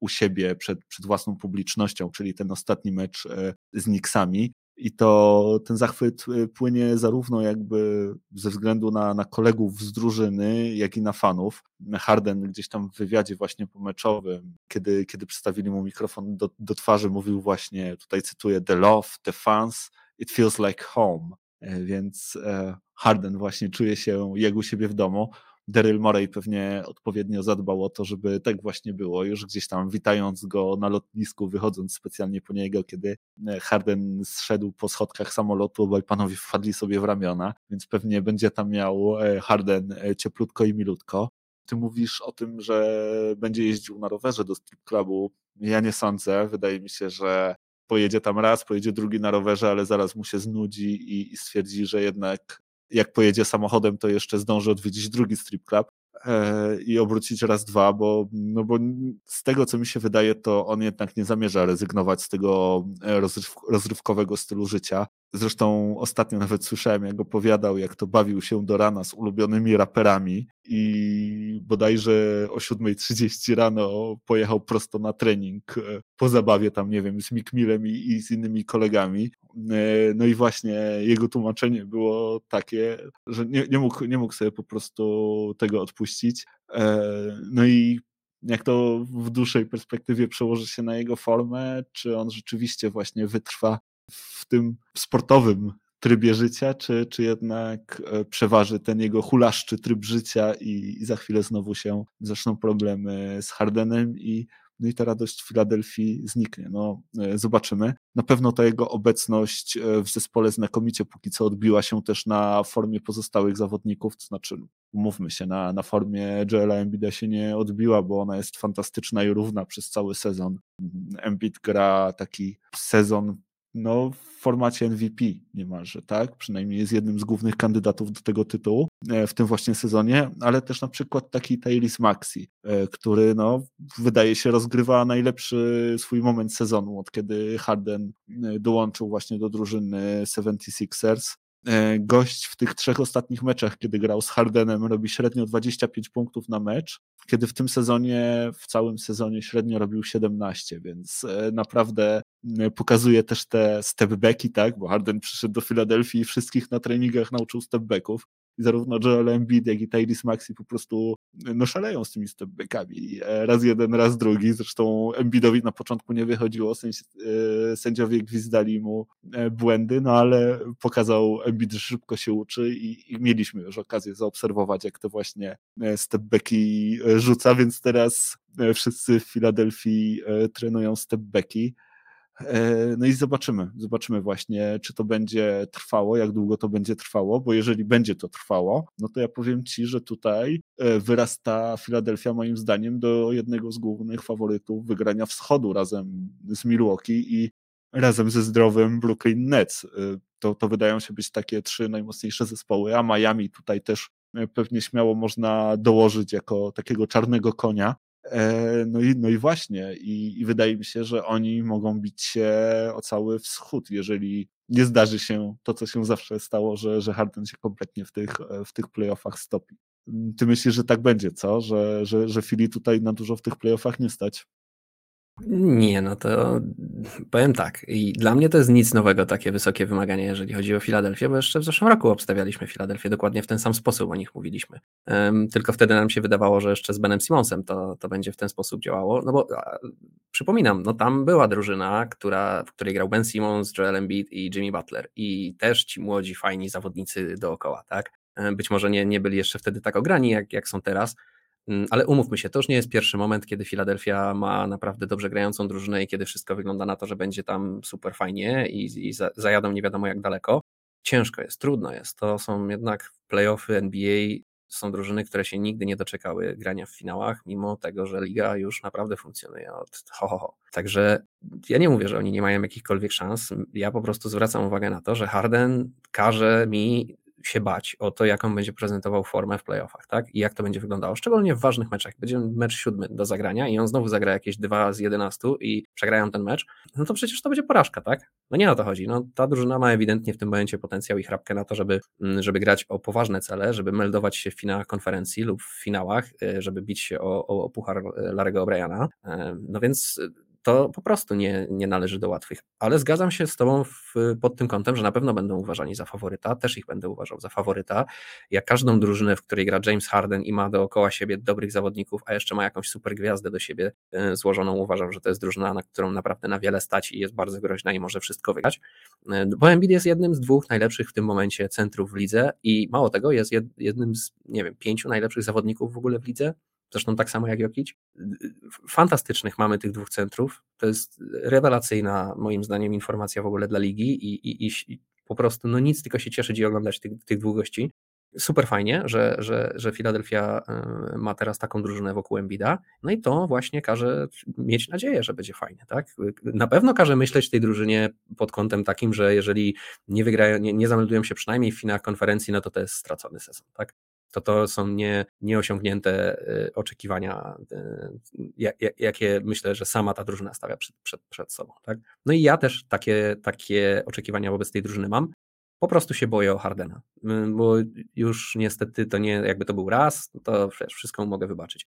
u siebie przed, przed własną publicznością, czyli ten ostatni mecz e, z Knicksami. I to ten zachwyt e, płynie zarówno jakby ze względu na, na kolegów z drużyny, jak i na fanów. Harden gdzieś tam w wywiadzie właśnie pomeczowym, kiedy, kiedy przedstawili mu mikrofon do, do twarzy, mówił właśnie, tutaj cytuję, the love, the fans, it feels like home. Więc Harden właśnie czuje się jak u siebie w domu. Daryl Morey pewnie odpowiednio zadbał o to, żeby tak właśnie było. Już gdzieś tam witając go na lotnisku, wychodząc specjalnie po niego, kiedy e, Harden zszedł po schodkach samolotu, obaj panowie wpadli sobie w ramiona, więc pewnie będzie tam miał e, Harden e, cieplutko i milutko. Ty mówisz o tym, że będzie jeździł na rowerze do strip clubu. Ja nie sądzę. Wydaje mi się, że pojedzie tam raz, pojedzie drugi na rowerze, ale zaraz mu się znudzi i, i stwierdzi, że jednak jak pojedzie samochodem, to jeszcze zdąży odwiedzić drugi strip club e, i obrócić raz, dwa, bo, no bo z tego, co mi się wydaje, to on jednak nie zamierza rezygnować z tego e, rozryw, rozrywkowego stylu życia. Zresztą ostatnio nawet słyszałem, jak opowiadał, jak to bawił się do rana z ulubionymi raperami i bodajże o 7.30 rano pojechał prosto na trening e, po zabawie tam, nie wiem, z Mick Millem i, i z innymi kolegami. E, no i właśnie jego tłumaczenie było takie, że nie, nie, mógł, nie mógł sobie po prostu tego odpuścić. E, no i jak to w dłuższej perspektywie przełoży się na jego formę, czy on rzeczywiście właśnie wytrwa w tym sportowym trybie życia, czy, czy jednak e, przeważy ten jego hulaszczy tryb życia i, za chwilę znowu się zaczną problemy z Hardenem i no i ta radość w Filadelfii zniknie. No, e, zobaczymy. Na pewno ta jego obecność e, w zespole znakomicie póki co odbiła się też na formie pozostałych zawodników, to znaczy umówmy się, na, na formie Joela Embida się nie odbiła, bo ona jest fantastyczna i równa przez cały sezon. Embiid gra taki sezon no, w formacie MVP niemalże, tak? Przynajmniej jest jednym z głównych kandydatów do tego tytułu e, w tym właśnie sezonie, ale też na przykład taki Taylis Maxi, e, który no, wydaje się rozgrywa najlepszy swój moment sezonu, od kiedy Harden e, dołączył właśnie do drużyny 76ers. Gość w tych trzech ostatnich meczach, kiedy grał z Hardenem, robi średnio 25 punktów na mecz, kiedy w tym sezonie, w całym sezonie średnio robił 17, więc naprawdę pokazuje też te stepbacki, tak, bo Harden przyszedł do Filadelfii i wszystkich na treningach nauczył stepbacków. I zarówno Joel Embiid, jak i Tyrese Maxi po prostu no, szaleją z tymi stepbackami. E, raz jeden, raz drugi. Zresztą Embiidowi na początku nie wychodziło, e, sędziowie gwizdali mu e, błędy, no ale pokazał Embiid, że szybko się uczy i, i mieliśmy już okazję zaobserwować, jak to właśnie stepbacki rzuca, więc teraz wszyscy w Filadelfii trenują stepbacki. E, no i zobaczymy, zobaczymy właśnie, czy to będzie trwało, jak długo to będzie trwało, bo jeżeli będzie to trwało, no to ja powiem Ci, że tutaj e, wyrasta Filadelfia moim zdaniem do jednego z głównych faworytów wygrania wschodu razem z Milwaukee i razem ze zdrowym Brooklyn Nets. E, to, to wydają się być takie trzy najmocniejsze zespoły, a Miami tutaj też pewnie śmiało można dołożyć jako takiego czarnego konia, no i, no i właśnie, i, i, wydaje mi się, że oni mogą bić się o cały wschód, jeżeli nie zdarzy się to, co się zawsze stało, że, że Harden się kompletnie w tych, w tych playoffach stopi. Ty myślisz, że tak będzie, co? Że, że, że Philly tutaj na dużo w tych playoffach nie stać? Nie, no to powiem tak. I dla mnie to jest nic nowego, takie wysokie wymagania, jeżeli chodzi o Filadelfię, bo jeszcze w zeszłym roku obstawialiśmy Filadelfię dokładnie w ten sam sposób, o nich mówiliśmy. Um, tylko wtedy nam się wydawało, że jeszcze z Benem Simonsem to, to będzie w ten sposób działało. No bo a, przypominam, no tam była drużyna, która, w której grał Ben Simons, Joel Embiid i Jimmy Butler. I też ci młodzi, fajni zawodnicy dookoła, tak? Być może nie, nie byli jeszcze wtedy tak ograni, jak, jak są teraz, ale umówmy się, to już nie jest pierwszy moment, kiedy Filadelfia ma naprawdę dobrze grającą drużynę i kiedy wszystko wygląda na to, że będzie tam super fajnie i, i zajadą nie wiadomo jak daleko. Ciężko jest, trudno jest. To są jednak playoffy NBA, są drużyny, które się nigdy nie doczekały grania w finałach, mimo tego, że liga już naprawdę funkcjonuje od ho, ho, ho. Także ja nie mówię, że oni nie mają jakichkolwiek szans. Ja po prostu zwracam uwagę na to, że Harden każe mi się bać o to, jaką będzie prezentował formę w playoffach, tak? I jak to będzie wyglądało. Szczególnie w ważnych meczach. Będzie mecz siódmy do zagrania i on znowu zagra jakieś dwa z jedenastu i przegrają ten mecz, no to przecież to będzie porażka, tak? No nie o to chodzi. No, ta drużyna ma ewidentnie w tym momencie potencjał i chrapkę na to, żeby, mm, żeby grać o poważne cele, żeby meldować się w finałach konferencji lub w finałach, y, żeby bić się o, o, o puchar Larego O'Briana. No więc to po prostu nie, nie należy do łatwych. Ale zgadzam się z Tobą w, pod tym kątem, że na pewno będą uważani za faworyta, też ich będę uważał za faworyta. Jak każdą drużynę, w której gra James Harden i ma dookoła siebie dobrych zawodników, a jeszcze ma jakąś super gwiazdę do siebie e, złożoną, uważam, że to jest drużyna, na którą naprawdę na wiele stać i jest bardzo groźna i może wszystko wygrać. E, bo Embiid jest jednym z dwóch najlepszych w tym momencie centrów w lidze i mało tego, jest jednym z, nie wiem, pięciu najlepszych zawodników w ogóle w lidze zresztą tak samo jak Jokic. Fantastycznych mamy tych dwóch centrów. To jest rewelacyjna, moim zdaniem, informacja w ogóle dla ligi i, i, i po prostu no nic, tylko się cieszyć i oglądać tych, tych dwóch gości. Super fajnie, że, że, że Philadelphia e, ma teraz taką drużynę wokół Embida, no i to właśnie każe mieć nadzieję, że będzie fajnie, tak? Na pewno każe myśleć tej drużynie pod kątem takim, że jeżeli nie wygrają, nie, nie zameldują się przynajmniej w finałach konferencji, no to to jest stracony sezon, tak? To to są nie, nieosiągnięte y, oczekiwania, y, jakie myślę, że sama ta drużyna stawia przed, przed, przed sobą. Tak? No i ja też takie, takie oczekiwania wobec tej drużyny mam. Po prostu się boję o Hardena, y, bo już niestety to nie, jakby to był raz, to wszystko mogę wybaczyć.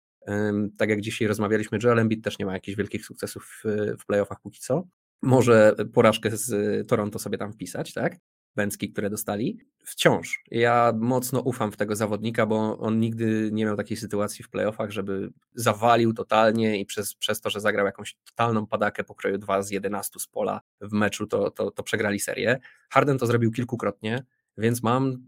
Tak jak dzisiaj rozmawialiśmy, Joel Embiid też nie ma jakichś wielkich sukcesów w playoffach póki co. Może porażkę z Toronto sobie tam wpisać, tak? Bęcki, które dostali. Wciąż ja mocno ufam w tego zawodnika, bo on nigdy nie miał takiej sytuacji w playoffach, żeby zawalił totalnie i przez, przez to, że zagrał jakąś totalną padakę pokroju 2 z 11 z pola w meczu, to, to, to przegrali serię. Harden to zrobił kilkukrotnie, więc mam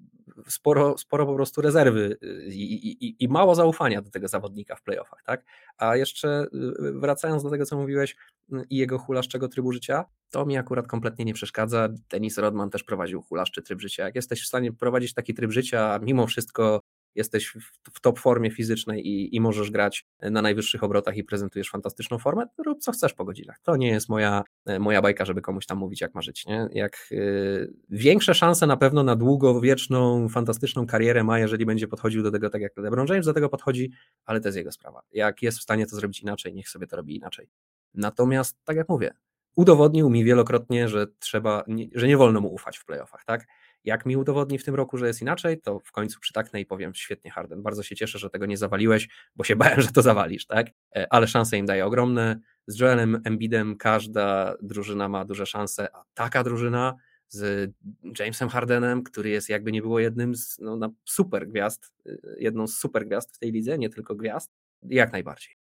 sporo, sporo po prostu rezerwy y, i, i, i, mało zaufania do tego zawodnika w playoffach, tak? A jeszcze y, wracając do tego, co mówiłeś y, i jego hulaszczego trybu życia, to mi akurat kompletnie nie przeszkadza. Denis Rodman też prowadził hulaszczy tryb życia. Jak jesteś w stanie prowadzić taki tryb życia, mimo wszystko jesteś w top formie fizycznej i, i, możesz grać na najwyższych obrotach i prezentujesz fantastyczną formę, rób co chcesz po godzinach. To nie jest moja, moja bajka, żeby komuś tam mówić, jak ma żyć. Nie? Jak yy, większe szanse na pewno na długowieczną, fantastyczną karierę ma, jeżeli będzie podchodził do tego tak jak LeBron James do tego podchodzi, ale to jest jego sprawa. Jak jest w stanie to zrobić inaczej, niech sobie to robi inaczej. Natomiast, tak jak mówię, udowodnił mi wielokrotnie, że trzeba, że nie wolno mu ufać w playoffach, tak? Jak mi udowodni w tym roku, że jest inaczej, to w końcu przytaknę i powiem świetnie Harden. Bardzo się cieszę, że tego nie zawaliłeś, bo się bałem, że to zawalisz, tak? E, ale szanse im daje ogromne. Z Joelem Embidem każda drużyna ma duże szanse, a taka drużyna z Jamesem Hardenem, który jest jakby nie było jednym z no, super gwiazd, y, jedną z super gwiazd w tej lidze, nie tylko gwiazd, jak najbardziej.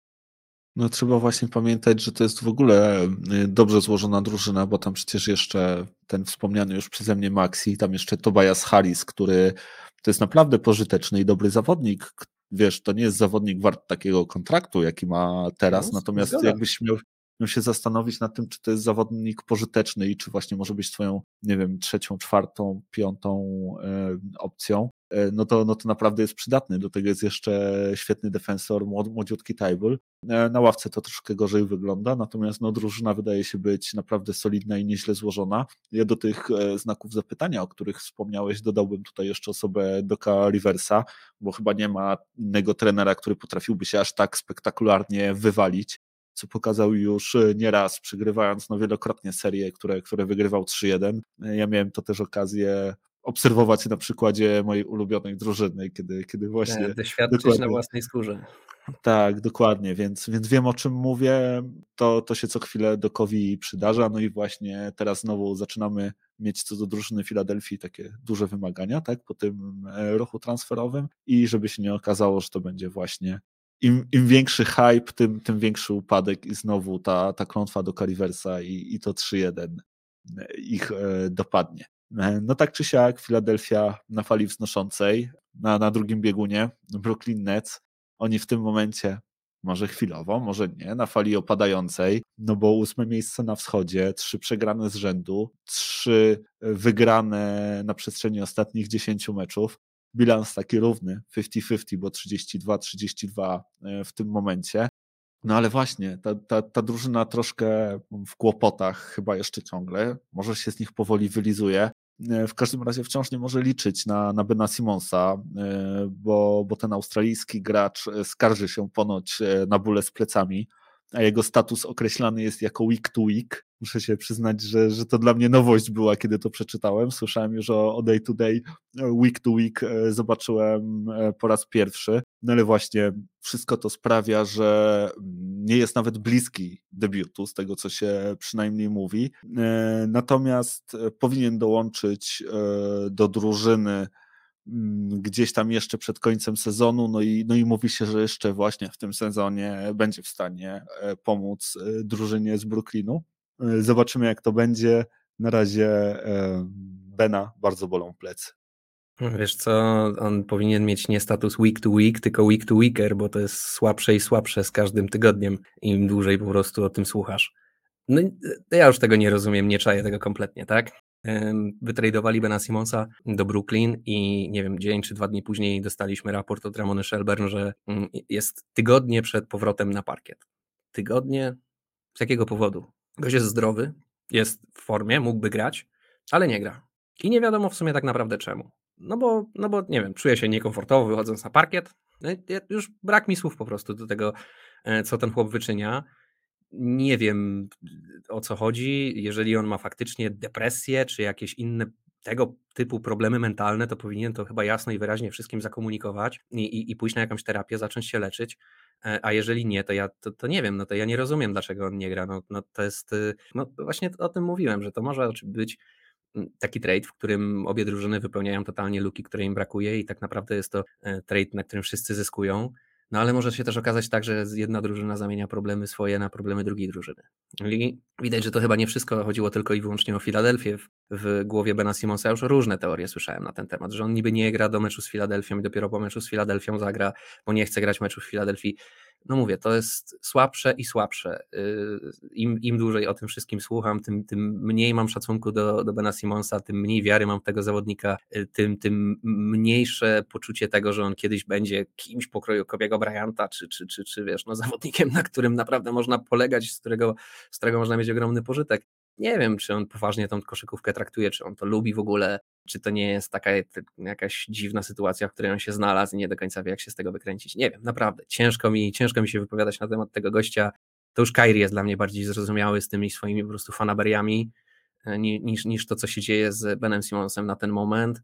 No trzeba właśnie pamiętać, że to jest w ogóle y, dobrze złożona drużyna, bo tam przecież jeszcze ten wspomniany już przeze mnie Maxi, tam jeszcze Tobias Harris, który to jest naprawdę pożyteczny i dobry zawodnik. Wiesz, to nie jest zawodnik wart takiego kontraktu, jaki ma teraz, no, natomiast jakbyś miał, się zastanowić nad tym, czy to jest zawodnik pożyteczny i czy właśnie może być twoją, nie wiem, trzecią, czwartą, piątą e, opcją, e, no, to, no to naprawdę jest przydatny. Do tego jest jeszcze świetny defensor, młod, młodziutki Tybul. E, na ławce to troszkę gorzej wygląda, natomiast no, drużyna wydaje się być naprawdę solidna i nieźle złożona. Ja do tych znaków zapytania, o których wspomniałeś, dodałbym tutaj jeszcze osobę Doka Riversa, bo chyba nie ma innego trenera, który potrafiłby się aż tak spektakularnie wywalić co pokazał już e, nieraz, przegrywając no wielokrotnie serie, które, które wygrywał 3-1. E, ja miałem to też okazję obserwować na przykładzie mojej ulubionej drużyny, kiedy, kiedy właśnie... Doświadczyć dokładnie... na własnej skórze. Tak, dokładnie, więc, więc wiem o czym mówię. To, to się co chwilę Dokowi przydarza. No i właśnie teraz znowu zaczynamy mieć co do drużyny Filadelfii takie duże wymagania, tak, po tym e, ruchu transferowym i żeby się nie okazało, że to będzie właśnie im, im większy hype, tym, tym większy upadek i znowu ta, ta klątwa do Cariversa i, i to 3-1 e, ich e, dopadnie. No tak czy siak, Filadelfia na fali wznoszącej, na, na drugim biegunie, Brooklyn Nets, oni w tym momencie, może chwilowo, może nie, na fali opadającej, no bo ósme miejsce na wschodzie, trzy przegrane z rzędu, trzy wygrane na przestrzeni ostatnich dziesięciu meczów. Bilans taki równy, 50-50, bo 32-32 e, w tym momencie. No ale właśnie, ta, ta, ta drużyna troszkę w kłopotach chyba jeszcze ciągle, może się z nich powoli wylizuje. E, w każdym razie wciąż nie może liczyć na, na Bena Simonsa, e, bo, bo ten australijski gracz skarży się ponoć na bóle z plecami, a jego status określany jest jako week to week. Muszę się przyznać, że, że to dla mnie nowość była, kiedy to przeczytałem. Słyszałem już o, o day to day, week to week zobaczyłem po raz pierwszy. No ale właśnie wszystko to sprawia, że nie jest nawet bliski debiutu, z tego co się przynajmniej mówi. E, natomiast e, powinien dołączyć e, do drużyny mm, gdzieś tam jeszcze przed końcem sezonu, no i, no i mówi się, że jeszcze właśnie w tym sezonie będzie w stanie pomóc drużynie z Brooklynu. Zobaczymy jak to będzie. Na razie Bena bardzo bolą plecy. Wiesz co, on powinien mieć nie status week to week, tylko week to weeker, bo to jest słabsze i słabsze z każdym tygodniem, im dłużej po prostu o tym słuchasz. No ja już tego nie rozumiem, nie czaję tego kompletnie, tak? Wytradowali Bena Simonsa do Brooklyn i nie wiem, dzień czy dwa dni później dostaliśmy raport od Ramony Shelburne, że mm, jest tygodnie przed powrotem na parkiet. Tygodnie? Z jakiego powodu? Gość jest zdrowy, jest w formie, mógłby grać, ale nie gra. I nie wiadomo w sumie tak naprawdę czemu. No bo, no bo nie wiem, czuję się niekomfortowo wychodząc na parkiet. No już brak mi słów po prostu do tego, e, co ten chłop wyczynia. Nie wiem o co chodzi. Jeżeli on ma faktycznie depresję, czy jakieś inne tego typu problemy mentalne, to powinien to chyba jasno i wyraźnie wszystkim zakomunikować i, i, i pójść na jakąś terapię, zacząć się leczyć. E, a jeżeli nie, to ja to, to nie wiem, no to ja nie rozumiem, dlaczego on nie gra. No, no to jest, y, no właśnie o tym mówiłem, że to może być taki trade, w którym obie drużyny wypełniają totalnie luki, które im brakuje i tak naprawdę jest to e, trade, na którym wszyscy zyskują. No ale może się też okazać tak, że jedna drużyna zamienia problemy swoje na problemy drugiej drużyny. I widać, że to chyba nie wszystko chodziło tylko i wyłącznie o Filadelfię. W, głowie Bena Simonsa już różne teorie słyszałem na ten temat, że on niby nie gra do meczu z Filadelfią i dopiero po meczu z Filadelfią zagra, bo nie chce grać meczu w Filadelfii no mówię, to jest słabsze i słabsze. Y, Im, im dłużej o tym wszystkim słucham, tym, tym mniej mam szacunku do, do Bena Simonsa, tym mniej wiary mam w tego zawodnika, y, tym, tym mniejsze poczucie tego, że on kiedyś będzie kimś pokroju Kobiego Bryanta, czy, czy, czy, czy wiesz, no zawodnikiem, na którym naprawdę można polegać, z którego, z którego można mieć ogromny pożytek nie wiem, czy on poważnie tą koszykówkę traktuje, czy on to lubi w ogóle, czy to nie jest taka jakaś dziwna sytuacja, w której on się znalazł i nie do końca wie, jak się z tego wykręcić. Nie wiem, naprawdę. Ciężko mi, ciężko mi się wypowiadać na temat tego gościa. To już Kairi jest dla mnie bardziej zrozumiały z tymi swoimi po prostu fanaberiami e, niż, niż to, co się dzieje z Benem Simonsem na ten moment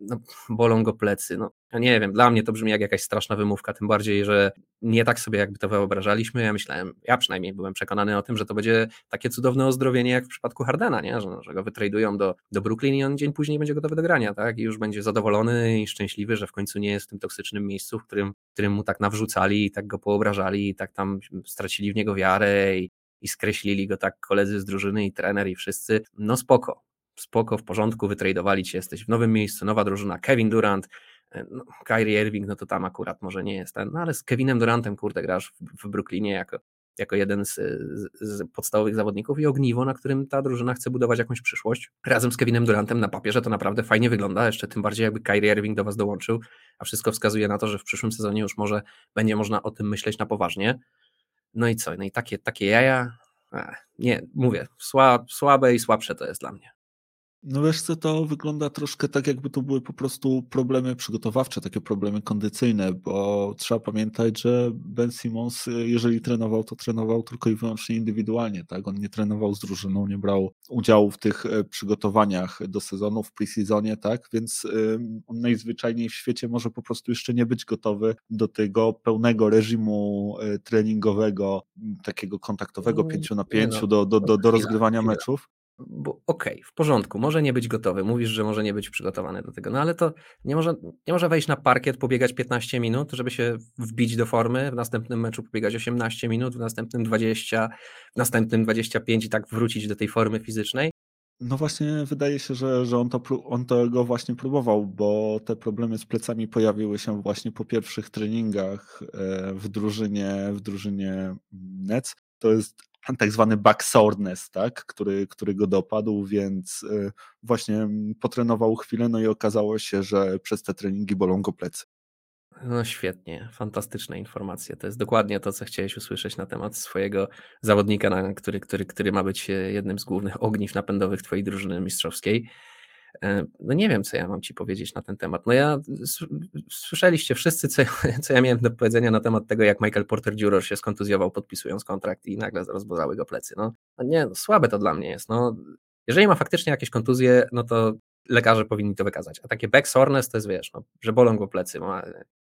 no, bolą go plecy. No, ja nie wiem, dla mnie to brzmi jak jakaś straszna wymówka, tym bardziej, że nie tak sobie jakby to wyobrażaliśmy. Ja myślałem, ja przynajmniej byłem przekonany o tym, że to będzie takie cudowne ozdrowienie jak w przypadku Hardena, nie? Że, że go wytradują do, do Brooklyn i on dzień później będzie gotowy do grania, tak? I już będzie zadowolony i szczęśliwy, że w końcu nie jest w tym toksycznym miejscu, w którym, w którym mu tak nawrzucali i tak go poobrażali i tak tam stracili w niego wiarę i, i skreślili go tak koledzy z drużyny i trener i wszyscy. No spoko, spoko, w porządku, wytradowali cię, jesteś w nowym miejscu, nowa drużyna, Kevin Durant, e, no, Kyrie Irving, no to tam akurat może nie jest ten, no ale z Kevinem Durantem, kurde, grasz w, w Brooklynie jako, jako jeden z, z, z, podstawowych zawodników i ogniwo, na którym ta drużyna chce budować jakąś przyszłość. Razem z Kevinem Durantem na papierze to naprawdę fajnie wygląda, jeszcze tym bardziej jakby Kyrie Irving do was dołączył, a wszystko wskazuje na to, że w przyszłym sezonie już może będzie można o tym myśleć na poważnie. No i co? No i takie, takie jaja, Ech, nie, mówię, słab, słabe i słabsze to jest dla mnie. No wiesz co, to wygląda troszkę tak, jakby to były po prostu problemy przygotowawcze, takie problemy kondycyjne, bo trzeba pamiętać, że Ben Simmons, jeżeli trenował, to trenował tylko i wyłącznie indywidualnie, tak? On nie trenował z drużyną, nie brał udziału w tych e, przygotowaniach do sezonu, w preseasonie, tak? Więc on najzwyczajniej w świecie może po prostu jeszcze nie być gotowy do tego pełnego reżimu treningowego, takiego kontaktowego, mm, pięciu na pięciu, no, do, do, do, do rozgrywania meczów bo okej, okay, w porządku, może nie być gotowy, mówisz, że może nie być przygotowany do tego, no ale to nie może, nie może wejść na parkiet, pobiegać 15 minut, żeby się wbić do formy, w następnym meczu pobiegać 18 minut, w następnym 20, w następnym 25 i tak wrócić do tej formy fizycznej. No właśnie wydaje się, że, że on, to, on tego właśnie próbował, bo te problemy z plecami pojawiły się właśnie po pierwszych treningach e, w drużynie, w drużynie Nets. To jest tak zwany back soreness, tak, który, który go dopadł, więc y, właśnie potrenował chwilę, no i okazało się, że przez te treningi bolą go plecy. No świetnie, fantastyczne informacje. To jest dokładnie to, co chciałeś usłyszeć na temat swojego zawodnika, który, który, który ma być e, jednym z głównych ogniw napędowych twojej drużyny mistrzowskiej. E, no nie wiem, co ja mam ci powiedzieć na ten temat. No ja, słyszeliście wszyscy, co, co ja miałem do powiedzenia na temat tego, jak Michael Porter Jr. się skontuzjował podpisując kontrakt i nagle rozbozały go plecy. No, no nie, no, słabe to dla mnie jest. No, jeżeli ma faktycznie jakieś kontuzje, no to lekarze powinni to wykazać. A takie back soreness to jest, wiesz, no, że bolą go plecy. Ma,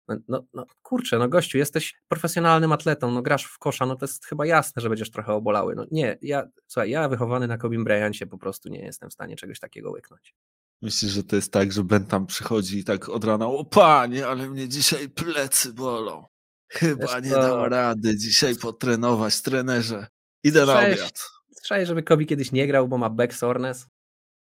no, no, no, kurczę, no gościu, jesteś profesjonalnym atletą, no grasz w kosza, no to jest chyba jasne, że będziesz trochę obolały. No nie, ja, słuchaj, ja wychowany na Kobim Bryancie po prostu nie jestem w stanie czegoś takiego łyknąć. Myślisz, że to jest tak, że Ben tam przychodzi i tak od rana, o panie, ale mnie dzisiaj plecy bolą. Chyba nie dam rady dzisiaj potrenować, trenerze. Idę na obiad. Słyszałeś, żeby Kobi kiedyś nie grał, bo ma back soreness?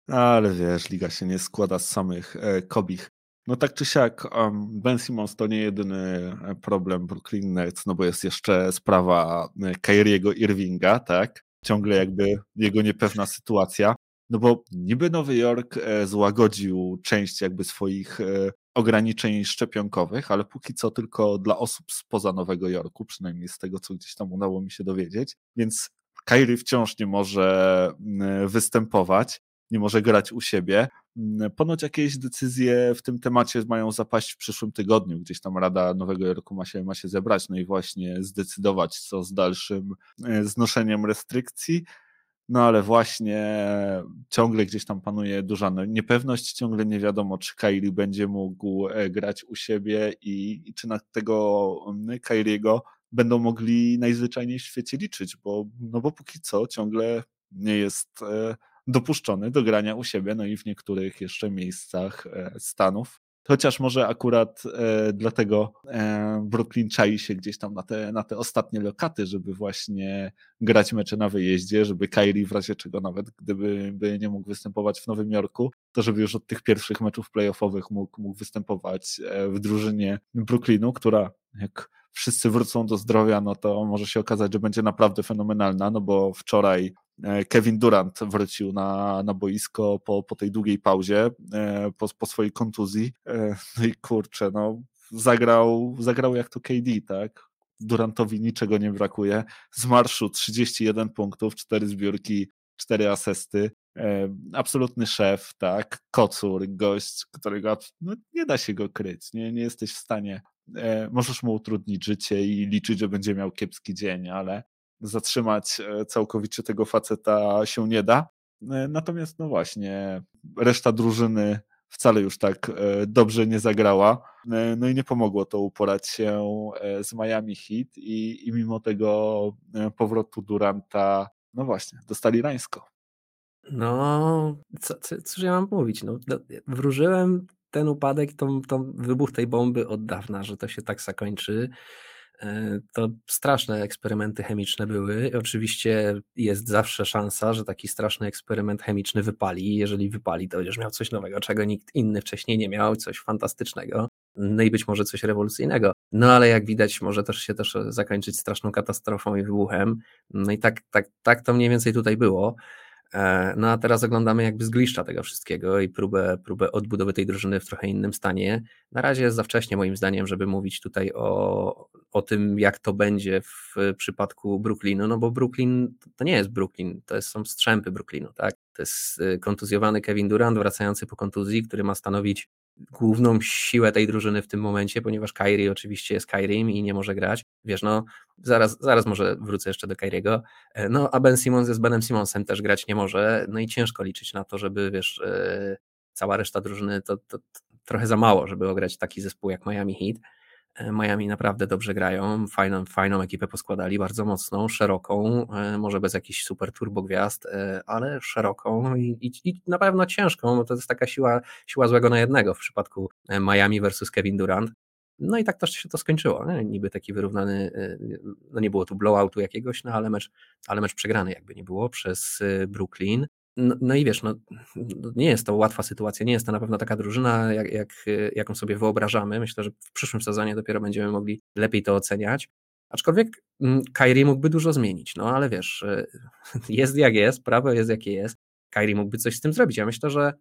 Ale wiesz, liga się nie składa z samych e, Kobich. No tak czy siak, um, Ben Simmons to nie jedyny e, problem Brooklyn Nets, no bo jest jeszcze sprawa e, Kyriego Irvinga, tak? Ciągle jakby jego niepewna sytuacja. No bo niby Nowy Jork e, złagodził część jakby swoich ograniczeń szczepionkowych, ale póki co tylko dla osób spoza Nowego Jorku, przynajmniej z tego, co gdzieś tam udało mi się dowiedzieć. Więc Kyrie wciąż nie może występować nie może grać u siebie. Mm, ponoć jakieś decyzje w tym temacie mają zapaść w przyszłym tygodniu. Gdzieś tam Rada Nowego Jorku ma się, ma się zebrać, no i właśnie zdecydować, co z dalszym e, znoszeniem restrykcji. No ale właśnie ciągle gdzieś tam panuje duża niepewność, ciągle nie wiadomo, czy Kairi będzie mógł e, grać u siebie i, i czy na tego mm, Kairiego będą mogli najzwyczajniej w świecie liczyć, bo, no bo póki co ciągle nie jest e, dopuszczony do grania u siebie, no i w niektórych jeszcze miejscach e, Stanów. Chociaż może akurat e, dlatego e, Brooklyn czai się gdzieś tam na te, na te ostatnie lokaty, żeby właśnie grać mecze na wyjeździe, żeby Kyrie w razie czego nawet gdyby by nie mógł występować w Nowym Jorku, to żeby już od tych pierwszych meczów playoffowych mógł, mógł występować e, w drużynie Brooklynu, która jak wszyscy wrócą do zdrowia, no to może się okazać, że będzie naprawdę fenomenalna, no bo wczoraj e, Kevin Durant wrócił na, na boisko po, po tej długiej pauzie, e, po, po swojej kontuzji. E, no i kurczę, no zagrał, zagrał jak to KD, tak? Durantowi niczego nie brakuje. Z marszu 31 punktów, 4 zbiórki, 4 asysty. Absolutny szef, tak? Kocur, gość, którego no, nie da się go kryć. Nie, nie jesteś w stanie możesz mu utrudnić życie i liczyć, że będzie miał kiepski dzień, ale zatrzymać e, całkowicie tego faceta się nie da. E, natomiast, no właśnie, reszta drużyny wcale już tak dobrze nie zagrała. No i nie pomogło to uporać się z Miami Heat i, i mimo tego powrotu Duranta, no właśnie, dostali rańsko. No, co, co, cóż ja mam mówić? No, wróżyłem ten upadek, tą, tą wybuch tej bomby od dawna, że to się tak zakończy. E, to straszne eksperymenty chemiczne były. Oczywiście jest zawsze szansa, że taki straszny eksperyment chemiczny wypali. Jeżeli wypali, to będziesz miał coś nowego, czego nikt inny wcześniej nie miał, coś fantastycznego. No i być może coś rewolucyjnego. No ale jak widać, może też się też zakończyć straszną katastrofą i wybuchem. No i tak, tak, tak to mniej więcej tutaj było. E, no a teraz oglądamy jakby zgliszcza tego wszystkiego i próbę, próbę odbudowy tej drużyny w trochę innym stanie. Na razie jest za wcześnie moim zdaniem, żeby mówić tutaj o, o tym, jak to będzie w przypadku Brooklynu, no bo Brooklyn to nie jest Brooklyn, to są strzępy Brooklynu, tak? To jest y, kontuzjowany Kevin Durant wracający po kontuzji, który ma stanowić główną siłę tej drużyny w tym momencie, ponieważ Kyrie oczywiście jest Kyriem i nie może grać. Wiesz, no zaraz, zaraz może wrócę jeszcze do Kyriego. E, no a Ben Simmons jest Benem Simmonsem, też grać nie może. No i ciężko liczyć na to, żeby wiesz, e, cała reszta drużyny to, to, to trochę za mało, żeby ograć taki zespół jak Miami Heat. E, Miami naprawdę dobrze grają, fajną, fajną ekipę poskładali, bardzo mocną, szeroką, e, może bez jakichś super turbo gwiazd, e, ale szeroką i, i, i, na pewno ciężką, bo to jest taka siła, siła złego na jednego w przypadku Miami versus Kevin Durant. No i tak też się to skończyło. Nie? Niby taki wyrównany, no nie było tu blowoutu jakiegoś, no ale mecz, ale mecz przegrany jakby nie było przez Brooklyn. No, no, i wiesz, no, nie jest to łatwa sytuacja, nie jest to na pewno taka drużyna, jak, jak, jaką sobie wyobrażamy. Myślę, że w przyszłym sezonie dopiero będziemy mogli lepiej to oceniać. Aczkolwiek mm, Kairi mógłby dużo zmienić, no ale wiesz, e, jest jak jest, prawo jest jakie jest. Kairi mógłby coś z tym zrobić. Ja myślę, że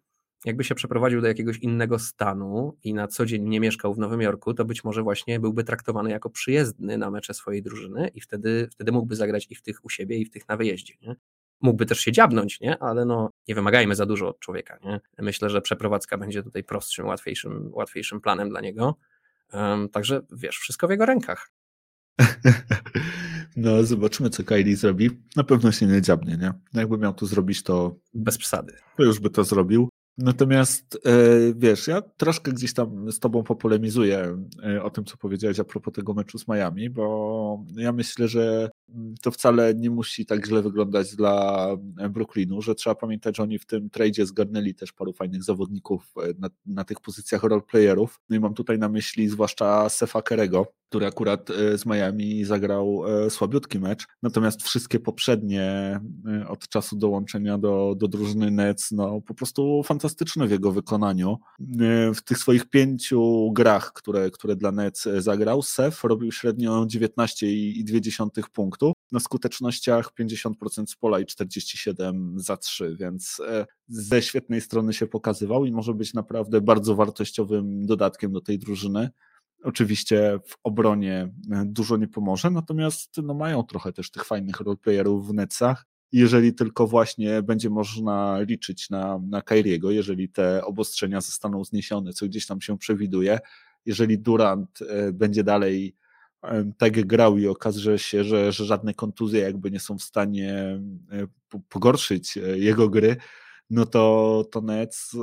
jakby się przeprowadził do jakiegoś innego stanu i na co dzień nie mieszkał w Nowym Jorku, to być może właśnie byłby traktowany jako przyjezdny na mecze swojej drużyny i wtedy, wtedy mógłby zagrać i w tych u siebie, i w tych na wyjeździe. Nie? Mógłby też się dziabnąć, nie? ale no, nie wymagajmy za dużo od człowieka. Nie? Myślę, że przeprowadzka będzie tutaj prostszym, łatwiejszym, łatwiejszym planem dla niego. Um, także wiesz, wszystko w jego rękach. No, zobaczymy, co Kylie zrobi. Na pewno się nie dziabnie, nie? Jakby miał to zrobić, to. Bez przesady. To już by to zrobił. Natomiast e, wiesz, ja troszkę gdzieś tam z tobą popolemizuję e, o tym, co powiedziałeś a propos tego meczu z Miami, bo ja myślę, że to wcale nie musi tak źle wyglądać dla Brooklynu, że trzeba pamiętać, że oni w tym tradzie zgarnęli też paru fajnych zawodników e, na, na tych pozycjach roleplayerów. No i mam tutaj na myśli zwłaszcza Sefa Kerego, który akurat z Miami zagrał słabiutki mecz, natomiast wszystkie poprzednie od czasu dołączenia do, do drużyny Nets, no po prostu fantastyczne w jego wykonaniu. E, w tych swoich pięciu grach, które, które dla Nets zagrał, Sef robił średnio 19,2 punktu, na skutecznościach 50% z pola i 47 za 3, więc e, ze świetnej strony się pokazywał i może być naprawdę bardzo wartościowym dodatkiem do tej drużyny. Oczywiście w obronie e, dużo nie pomoże, natomiast no, mają trochę też tych fajnych roleplayerów w Netsach jeżeli tylko właśnie będzie można liczyć na, na Kairiego, jeżeli te obostrzenia zostaną zniesione, co gdzieś tam się przewiduje, jeżeli Durant e, będzie dalej tak grał i okaże się, że, że żadne kontuzje jakby nie są w stanie e, pogorszyć jego gry, no to, to Nets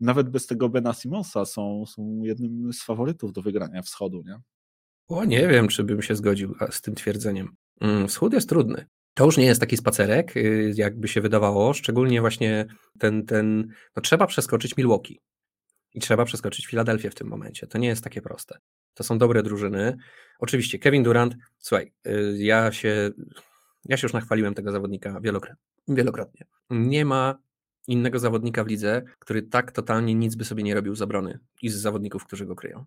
nawet bez tego Bena Simonsa są, są jednym z faworytów do wygrania wschodu, nie? O, nie wiem, czy bym się zgodził z tym twierdzeniem. Mm, wschód jest trudny. To już nie jest taki spacerek, y, jakby się wydawało, szczególnie właśnie ten, ten no trzeba przeskoczyć Milwaukee i trzeba przeskoczyć Filadelfię w tym momencie. To nie jest takie proste. To są dobre drużyny. Oczywiście Kevin Durant, słuchaj, y, ja się, ja się już nachwaliłem tego zawodnika wielokrotnie. Nie ma innego zawodnika w lidze, który tak totalnie nic by sobie nie robił z obrony i z zawodników, którzy go kryją.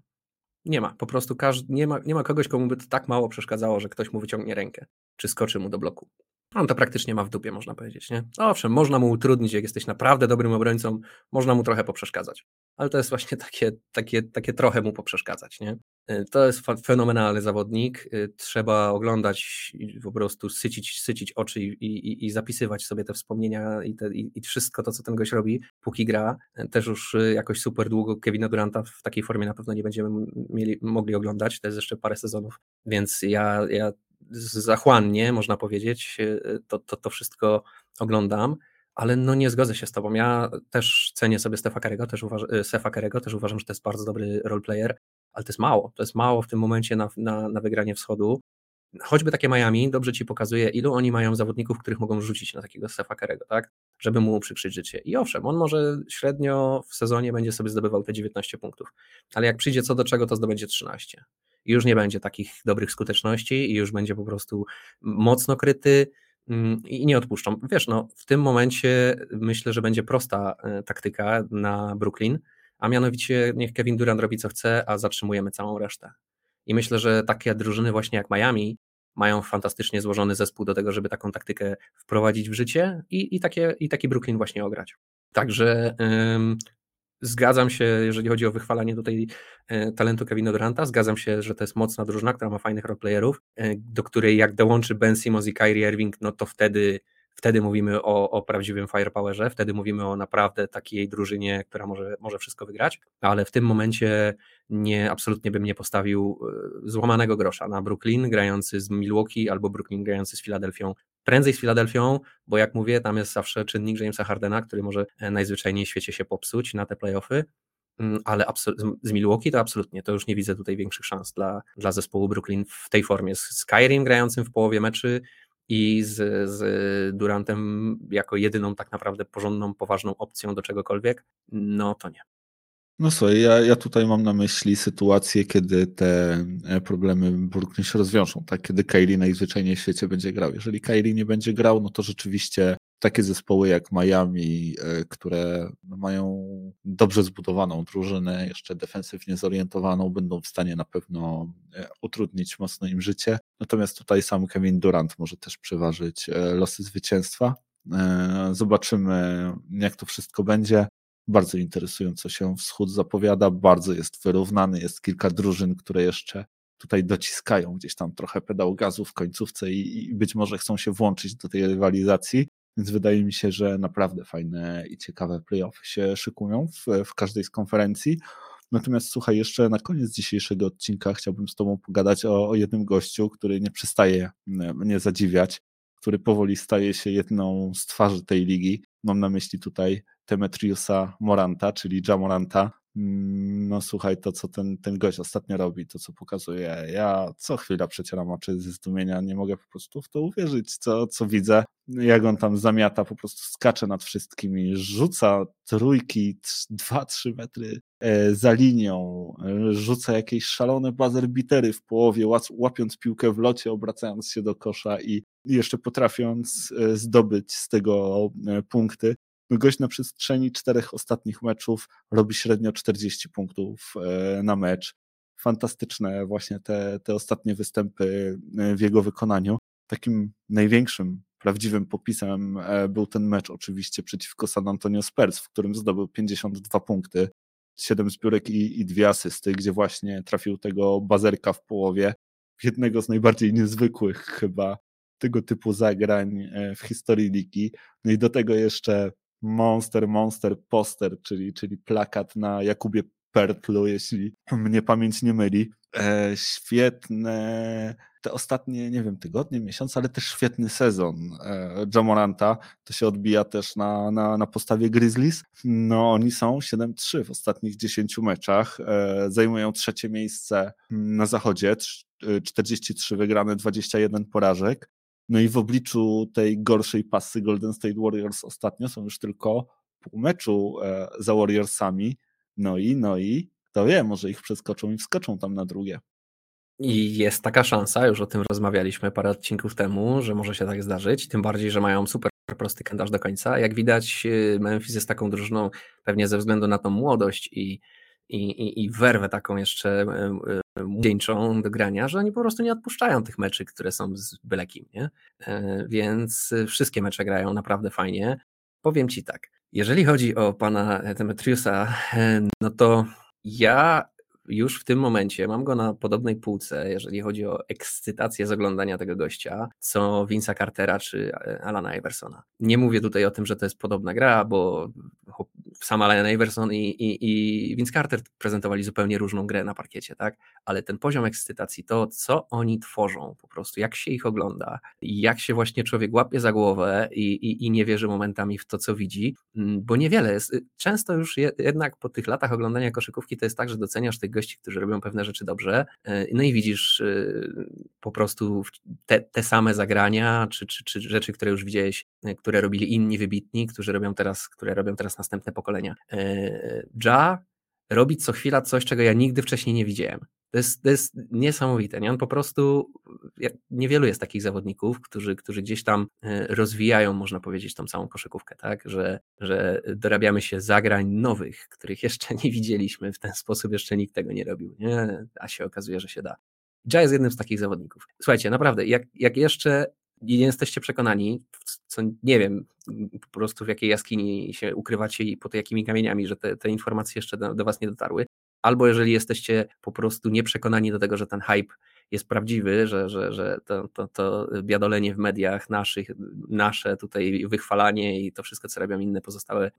Nie ma, po prostu każdy, nie, ma, nie ma kogoś, komu by to tak mało przeszkadzało, że ktoś mu wyciągnie rękę, czy skoczy mu do bloku. On to praktycznie ma w dupie, można powiedzieć. Nie? Owszem, można mu utrudnić, jak jesteś naprawdę dobrym obrońcą, można mu trochę poprzeszkadzać. Ale to jest właśnie takie, takie, takie trochę mu poprzeszkadzać. Nie? Y, to jest fenomenalny zawodnik. Y, trzeba oglądać i po prostu sycić, sycić oczy i, i, i zapisywać sobie te wspomnienia i, te, i, wszystko to, co ten gość robi, póki gra. Y, też już jakoś super długo Kevina Duranta w takiej formie na pewno nie będziemy mieli, mogli oglądać. To jest jeszcze parę sezonów, więc ja, ja zachłannie, można powiedzieć, to, to, to wszystko oglądam ale no nie zgodzę się z tobą. Ja też cenię sobie Stefa Kerego, też, uważ, Kerego, też uważam, że to jest bardzo dobry roleplayer, ale to jest mało. To jest mało w tym momencie na, na, na wygranie wschodu. Choćby takie Miami dobrze ci pokazuje, ilu oni mają zawodników, których mogą rzucić na takiego Stefa Kerego, tak? Żeby mu przykrzyć życie. I owszem, on może średnio w sezonie będzie sobie zdobywał te 19 punktów, ale jak przyjdzie co do czego, to zdobędzie 13. I już nie będzie takich dobrych skuteczności i już będzie po prostu mocno kryty mm, i nie odpuszczą. Wiesz, no w tym momencie myślę, że będzie prosta e, taktyka na Brooklyn, a mianowicie niech Kevin Durant robi co chce, a zatrzymujemy całą resztę. I myślę, że takie drużyny właśnie jak Miami mają fantastycznie złożony zespół do tego, żeby taką taktykę wprowadzić w życie i, i, takie, i taki Brooklyn właśnie ograć. Także ym, Zgadzam się, jeżeli chodzi o wychwalanie tutaj e, talentu Kevina Duranta, zgadzam się, że to jest mocna drużyna, która ma fajnych roleplayerów, e, do której jak dołączy Ben Simmons i Kyrie Irving, no to wtedy wtedy mówimy o, o prawdziwym firepowerze, wtedy mówimy o naprawdę takiej drużynie, która może, może wszystko wygrać, ale w tym momencie nie, absolutnie bym nie postawił e, złamanego grosza na Brooklyn grający z Milwaukee albo Brooklyn grający z Filadelfią. Prędzej z Filadelfią, bo jak mówię, tam jest zawsze czynnik Jamesa Hardena, który może e, najzwyczajniej w świecie się popsuć na te playoffy, mm, ale z Milwaukee to absolutnie, to już nie widzę tutaj większych szans dla, dla zespołu Brooklyn w tej formie. Z Skyrim grającym w połowie meczy i z, z Durantem jako jedyną tak naprawdę porządną, poważną opcją do czegokolwiek, no to nie. No słuchaj, ja, ja tutaj mam na myśli sytuację, kiedy te e, problemy Brooklyn się rozwiążą, tak? Kiedy Kyrie najzwyczajniej w świecie będzie grał. Jeżeli Kyrie nie będzie grał, no to rzeczywiście takie zespoły jak Miami, e, które mają dobrze zbudowaną drużynę, jeszcze defensywnie zorientowaną, będą w stanie na pewno e, utrudnić mocno im życie. Natomiast tutaj sam Kevin Durant może też przeważyć losy zwycięstwa. Zobaczymy, jak to wszystko będzie. Bardzo interesująco się wschód zapowiada, bardzo jest wyrównany, jest kilka drużyn, które jeszcze tutaj dociskają gdzieś tam trochę pedał gazu w końcówce i, i być może chcą się włączyć do tej rywalizacji, więc wydaje mi się, że naprawdę fajne i ciekawe playoffy się szykują w, w każdej z konferencji. Natomiast słuchaj, jeszcze na koniec dzisiejszego odcinka chciałbym z Tobą pogadać o, o jednym gościu, który nie przestaje mnie zadziwiać, który powoli staje się jedną z twarzy tej ligi. Mam na myśli tutaj Demetriusa Moranta, czyli Jamoranta. Mm, no słuchaj, to co ten, ten gość ostatnio robi, to co pokazuje, ja co chwila przecieram oczy ze zdumienia, nie mogę po prostu w to uwierzyć, co, co widzę, jak on tam zamiata, po prostu skacze nad wszystkimi, rzuca trójki, 2-3 metry e, za linią, e, rzuca jakieś szalone buzzer bitery w połowie, łapiąc piłkę w locie, obracając się do kosza i jeszcze potrafiąc e, zdobyć z tego punkty. Gość na przestrzeni czterech ostatnich meczów robi średnio 40 punktów e, na mecz. Fantastyczne właśnie te, te ostatnie występy e, w jego wykonaniu. Takim największym, prawdziwym popisem e, był ten mecz oczywiście przeciwko San Antonio Spurs, w którym zdobył 52 punkty, 7 zbiórek i, i dwie asysty, gdzie właśnie trafił tego bazerka w połowie. Jednego z najbardziej niezwykłych chyba tego typu zagrań w historii ligi. No i do tego jeszcze Monster, Monster Poster, czyli, czyli plakat na Jakubie Pertlu, jeśli mnie pamięć nie myli. E, świetne te ostatnie, nie wiem, tygodnie, miesiące, ale też świetny sezon e, Jamoranta. To się odbija też na, na, na postawie Grizzlies. No, oni są 7-3 w ostatnich 10 meczach. E, zajmują trzecie miejsce na zachodzie, 43 wygrane, 21 porażek. No i w obliczu tej gorszej pasy Golden State Warriors ostatnio są już tylko pół meczu e, za Warriorsami. No i, no i kto wie, może ich przeskoczą i wskoczą tam na drugie. I jest taka szansa, już o tym rozmawialiśmy parę odcinków temu, że może się tak zdarzyć, tym bardziej, że mają super prosty kalendarz do końca. Jak widać, e, Memphis jest taką drużyną, pewnie ze względu na tą młodość i i, i, i werwę taką jeszcze młodzieńczą do grania, że oni po prostu nie odpuszczają tych meczy, które są z byle kim, nie? E, więc wszystkie mecze grają naprawdę fajnie. Powiem Ci tak, jeżeli chodzi o pana Demetriusa, e, no to ja już w tym momencie mam go na podobnej półce, jeżeli chodzi o ekscytację z oglądania tego gościa, co Vince'a Cartera czy Alana Iversona. Nie mówię tutaj o tym, że to jest podobna gra, bo sam Alan Iverson i, i, i Vince Carter prezentowali zupełnie różną grę na parkiecie, tak? Ale ten poziom ekscytacji, to co oni tworzą po prostu, jak się ich ogląda, jak się właśnie człowiek łapie za głowę i, i, i nie wierzy momentami w to, co widzi, mm, bo niewiele jest. Często już jednak po tych latach oglądania koszykówki to jest tak, że doceniasz tych gości, którzy robią pewne rzeczy dobrze, e, no i widzisz e, po prostu te, te same zagrania, czy, czy, czy rzeczy, które już widziałeś, które robili inni wybitni, którzy robią teraz, które robią teraz następne pokolenia. Ja robi co chwila coś, czego ja nigdy wcześniej nie widziałem. To jest, to jest niesamowite. Nie? On po prostu, niewielu jest takich zawodników, którzy, którzy gdzieś tam e, rozwijają, można powiedzieć, tą całą koszykówkę, tak? że, że dorabiamy się zagrań nowych, których jeszcze nie widzieliśmy. W ten sposób jeszcze nikt tego nie robił. Nie? A się okazuje, że się da. Ja jest jednym z takich zawodników. Słuchajcie, naprawdę, jak, jak jeszcze nie jesteście przekonani, co nie wiem, po prostu w jakiej jaskini się ukrywacie i pod jakimi kamieniami, że te, te informacje jeszcze do, do Was nie dotarły, albo jeżeli jesteście po prostu nieprzekonani do tego, że ten hype jest prawdziwy, że, że, że to, to, to biadolenie w mediach naszych, nasze tutaj wychwalanie i to wszystko, co robią inne pozostałe,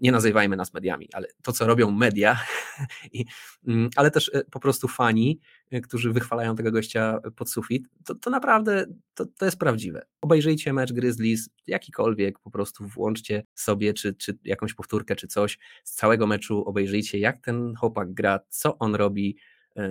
nie nazywajmy nas mediami, ale to, co robią media, i, mm, ale też e, po prostu fani, e, którzy wychwalają tego gościa pod sufit, to, to naprawdę to, to jest prawdziwe. Obejrzyjcie mecz Grizzlies, jakikolwiek, po prostu włączcie sobie, czy, czy jakąś powtórkę, czy coś z całego meczu, obejrzyjcie, jak ten chłopak gra, co on robi,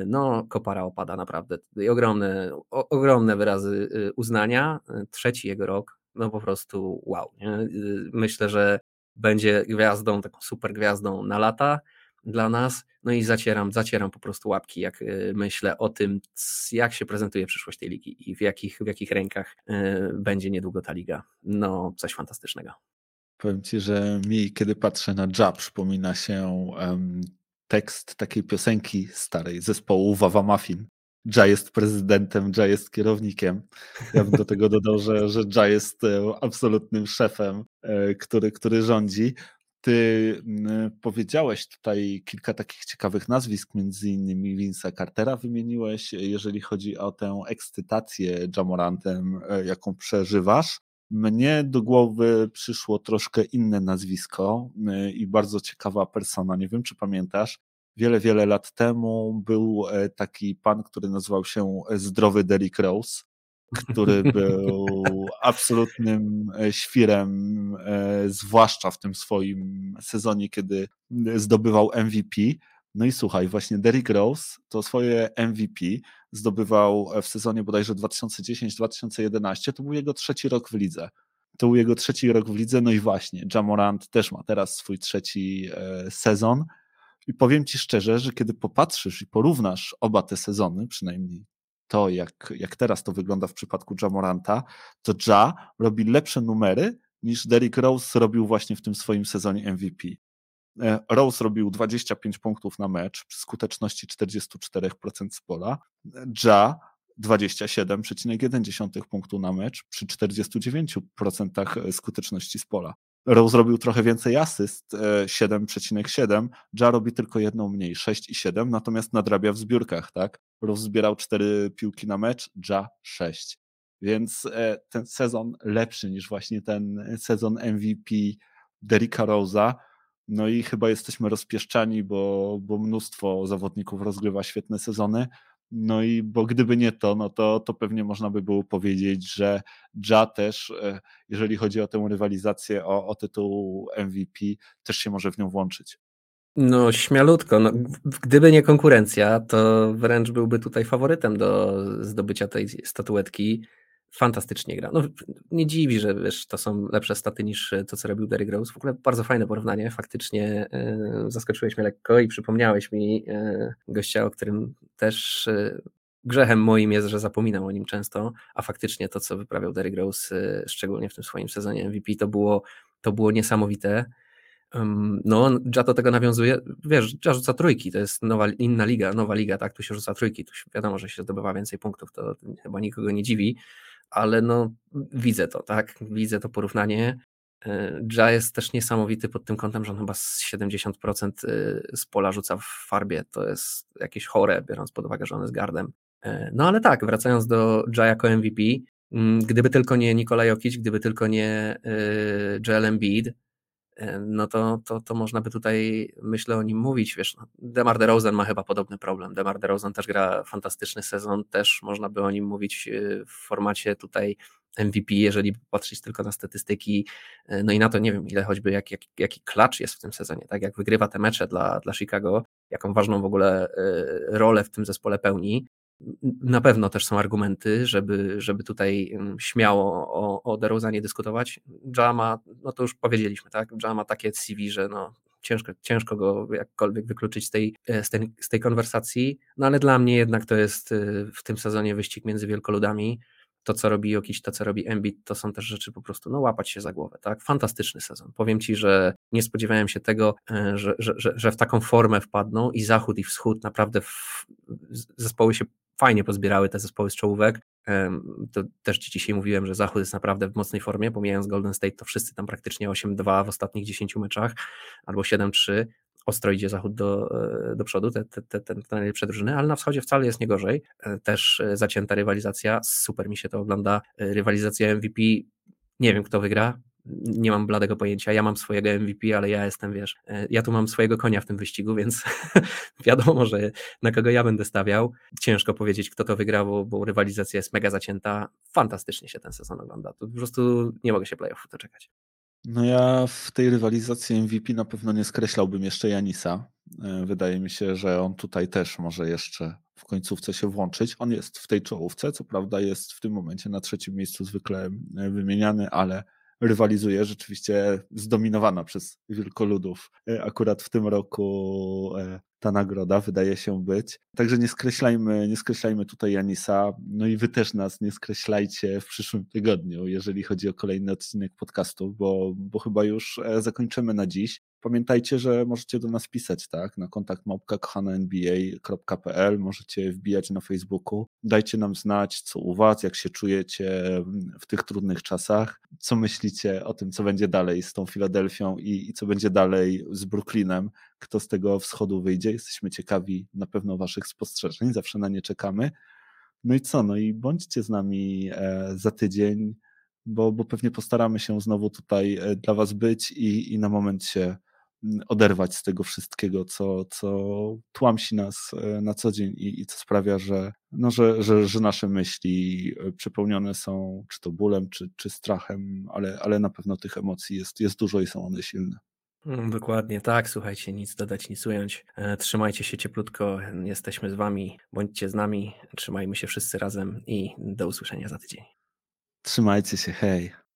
no kopara opada naprawdę. I ogromne, o, ogromne wyrazy y, uznania. E, trzeci jego rok, no po prostu wow. Nie? Y, myślę, że będzie gwiazdą, taką super gwiazdą na lata dla nas. No i zacieram, zacieram po prostu łapki, jak y, myślę o tym, jak się prezentuje przyszłość tej ligi i w jakich, w jakich rękach będzie niedługo ta liga. No, coś fantastycznego. Powiem ci, że mi, kiedy patrzę na Jab, przypomina się um, tekst takiej piosenki starej zespołu Wawa Muffin. Ja jest prezydentem, Ja jest kierownikiem. Ja bym do tego dodał, że, że Ja jest e, absolutnym szefem, e, który, który rządzi. Ty powiedziałeś tutaj kilka takich ciekawych nazwisk, między innymi Vince'a Cartera wymieniłeś, jeżeli chodzi o tę ekscytację Jamorantem, e, jaką przeżywasz. Mnie do głowy przyszło troszkę inne nazwisko y, i bardzo ciekawa persona. Nie wiem, czy pamiętasz. Wiele, wiele lat temu był e, taki pan, który nazywał się Zdrowy Derrick Rose, który był absolutnym e, świrem, e, zwłaszcza w tym swoim sezonie, kiedy zdobywał MVP. No i słuchaj, właśnie Derrick Rose to swoje MVP zdobywał w sezonie bodajże 2010-2011. To był jego trzeci rok w lidze. To był jego trzeci rok w lidze, no i właśnie, Jamorant też ma teraz swój trzeci e, sezon. I powiem ci szczerze, że kiedy popatrzysz i porównasz oba te sezony, przynajmniej to, jak, jak teraz to wygląda w przypadku Jamoranta, to Ja robi lepsze numery niż Derrick Rose robił właśnie w tym swoim sezonie MVP. E, Rose robił 25 punktów na mecz przy skuteczności 44% z pola. Ja 27,1 punktu na mecz przy 49% skuteczności z pola. Rose robił trochę więcej asyst, 7,7. E, ja robi tylko jedną mniej, 6,7, natomiast nadrabia w zbiórkach, tak? Rose zbierał 4 piłki na mecz, Ja 6. Więc e, ten sezon lepszy niż właśnie ten sezon MVP Derricka Rose'a. No i chyba jesteśmy rozpieszczani, bo, bo mnóstwo zawodników rozgrywa świetne sezony. No i bo gdyby nie to, no to, to pewnie można by było powiedzieć, że Ja też, e, jeżeli chodzi o tę rywalizację o, o tytuł MVP, też się może w nią włączyć. No, śmialutko. No, gdyby nie konkurencja, to wręcz byłby tutaj faworytem do zdobycia tej statuetki fantastycznie gra. No, nie dziwi, że wiesz, to są lepsze staty niż to, co robił Derrick Rose. W ogóle bardzo fajne porównanie. Faktycznie yy, zaskoczyłeś mnie lekko i przypomniałeś mi yy, gościa, o którym też grzechem moim jest, że zapominam o nim często, a faktycznie to, co wyprawiał Derrick Rose, szczególnie w tym swoim sezonie MVP, to było, to było niesamowite. No, Ja do tego nawiązuje, wiesz, Ja rzuca trójki, to jest nowa, inna liga, nowa liga, tak, tu się rzuca trójki, tu się, wiadomo, że się zdobywa więcej punktów, to chyba nikogo nie dziwi, ale no widzę to, tak, widzę to porównanie. E, ja jest też niesamowity pod tym kątem, że on chyba z 70% y, z pola rzuca w farbie, to jest jakieś chore, biorąc pod uwagę, że on jest gardem. E, no ale tak, wracając do Ja jako MVP, mm, gdyby tylko nie Nikola Jokic, gdyby tylko nie Joel Embiid, no to, to, to można by tutaj, myślę, o nim mówić. Wiesz, no, Demar DeRozan ma chyba podobny problem. Demar DeRozan też gra fantastyczny sezon, też można by o nim mówić y, w formacie tutaj MVP, jeżeli patrzeć tylko na statystyki, y, no i na to nie wiem, ile choćby jak, jak, jaki klacz jest w tym sezonie, tak jak wygrywa te mecze dla, dla Chicago, jaką ważną w ogóle y, rolę w tym zespole pełni, na pewno też są argumenty, żeby, żeby tutaj mm, śmiało o, o DeRozanie dyskutować. Jama, no to już powiedzieliśmy, tak? Jama takie CV, że no, ciężko, ciężko go jakkolwiek wykluczyć z tej, e, z, tej, z tej konwersacji, no ale dla mnie jednak to jest e, w tym sezonie wyścig między wielkoludami. To, co robi Jokic, to, co robi Embiid, to są też rzeczy po prostu, no łapać się za głowę, tak? Fantastyczny sezon. Powiem Ci, że nie spodziewałem się tego, e, że, że, że, że w taką formę wpadną i zachód i wschód naprawdę w, zespoły się fajnie pozbierały te zespoły z czołówek. To też Ci dzisiaj mówiłem, że Zachód jest naprawdę w mocnej formie, pomijając Golden State, to wszyscy tam praktycznie 8-2 w ostatnich 10 meczach albo 7-3 ostro idzie Zachód do, e, do przodu, te, te, te, te najlepsze drużyny, ale na wschodzie wcale jest nie gorzej. E, też e, zacięta rywalizacja, super mi się to ogląda. Rywalizacja MVP, nie wiem kto wygra, nie mam bladego pojęcia. Ja mam swojego MVP, ale ja jestem, wiesz, ja tu mam swojego konia w tym wyścigu, więc wiadomo, że na kogo ja będę stawiał. Ciężko powiedzieć, kto to wygra, bo, bo rywalizacja jest mega zacięta. Fantastycznie się ten sezon ogląda. Tu po prostu nie mogę się playoffów doczekać. No ja w tej rywalizacji MVP na pewno nie skreślałbym jeszcze Janisa. E, wydaje mi się, że on tutaj też może jeszcze w końcówce się włączyć. On jest w tej czołówce, co prawda jest w tym momencie na trzecim miejscu zwykle e, wymieniany, ale rywalizuje rzeczywiście zdominowana przez wielkoludów. E, akurat w tym roku ta nagroda wydaje się być. Także nie skreślajmy, nie skreślajmy tutaj Janisa. No i wy też nas nie skreślajcie w przyszłym tygodniu, jeżeli chodzi o kolejny odcinek podcastu, bo, bo chyba już e, zakończymy na dziś. Pamiętajcie, że możecie do nas pisać, tak? Na kontakt małpka.nba.pl, możecie wbijać na Facebooku. Dajcie nam znać, co u Was, jak się czujecie w tych trudnych czasach. Co myślicie o tym, co będzie dalej z tą Filadelfią i, i co będzie dalej z Brooklynem kto z tego wschodu wyjdzie. Jesteśmy ciekawi na pewno Waszych spostrzeżeń, zawsze na nie czekamy. No i co? No i bądźcie z nami e, za tydzień, bo, bo pewnie postaramy się znowu tutaj e, dla Was być i, i na moment się mm, oderwać z tego wszystkiego, co, co tłamsi nas e, na co dzień i, i co sprawia, że, no, że, że, że nasze myśli przepełnione są czy to bólem, czy, czy strachem, ale, ale na pewno tych emocji jest, jest dużo i są one silne. Mm, dokładnie tak, słuchajcie, nic dodać, nic ująć. E, trzymajcie się cieplutko, jesteśmy z Wami, bądźcie z nami, trzymajmy się wszyscy razem i do usłyszenia za tydzień. Trzymajcie się, hej.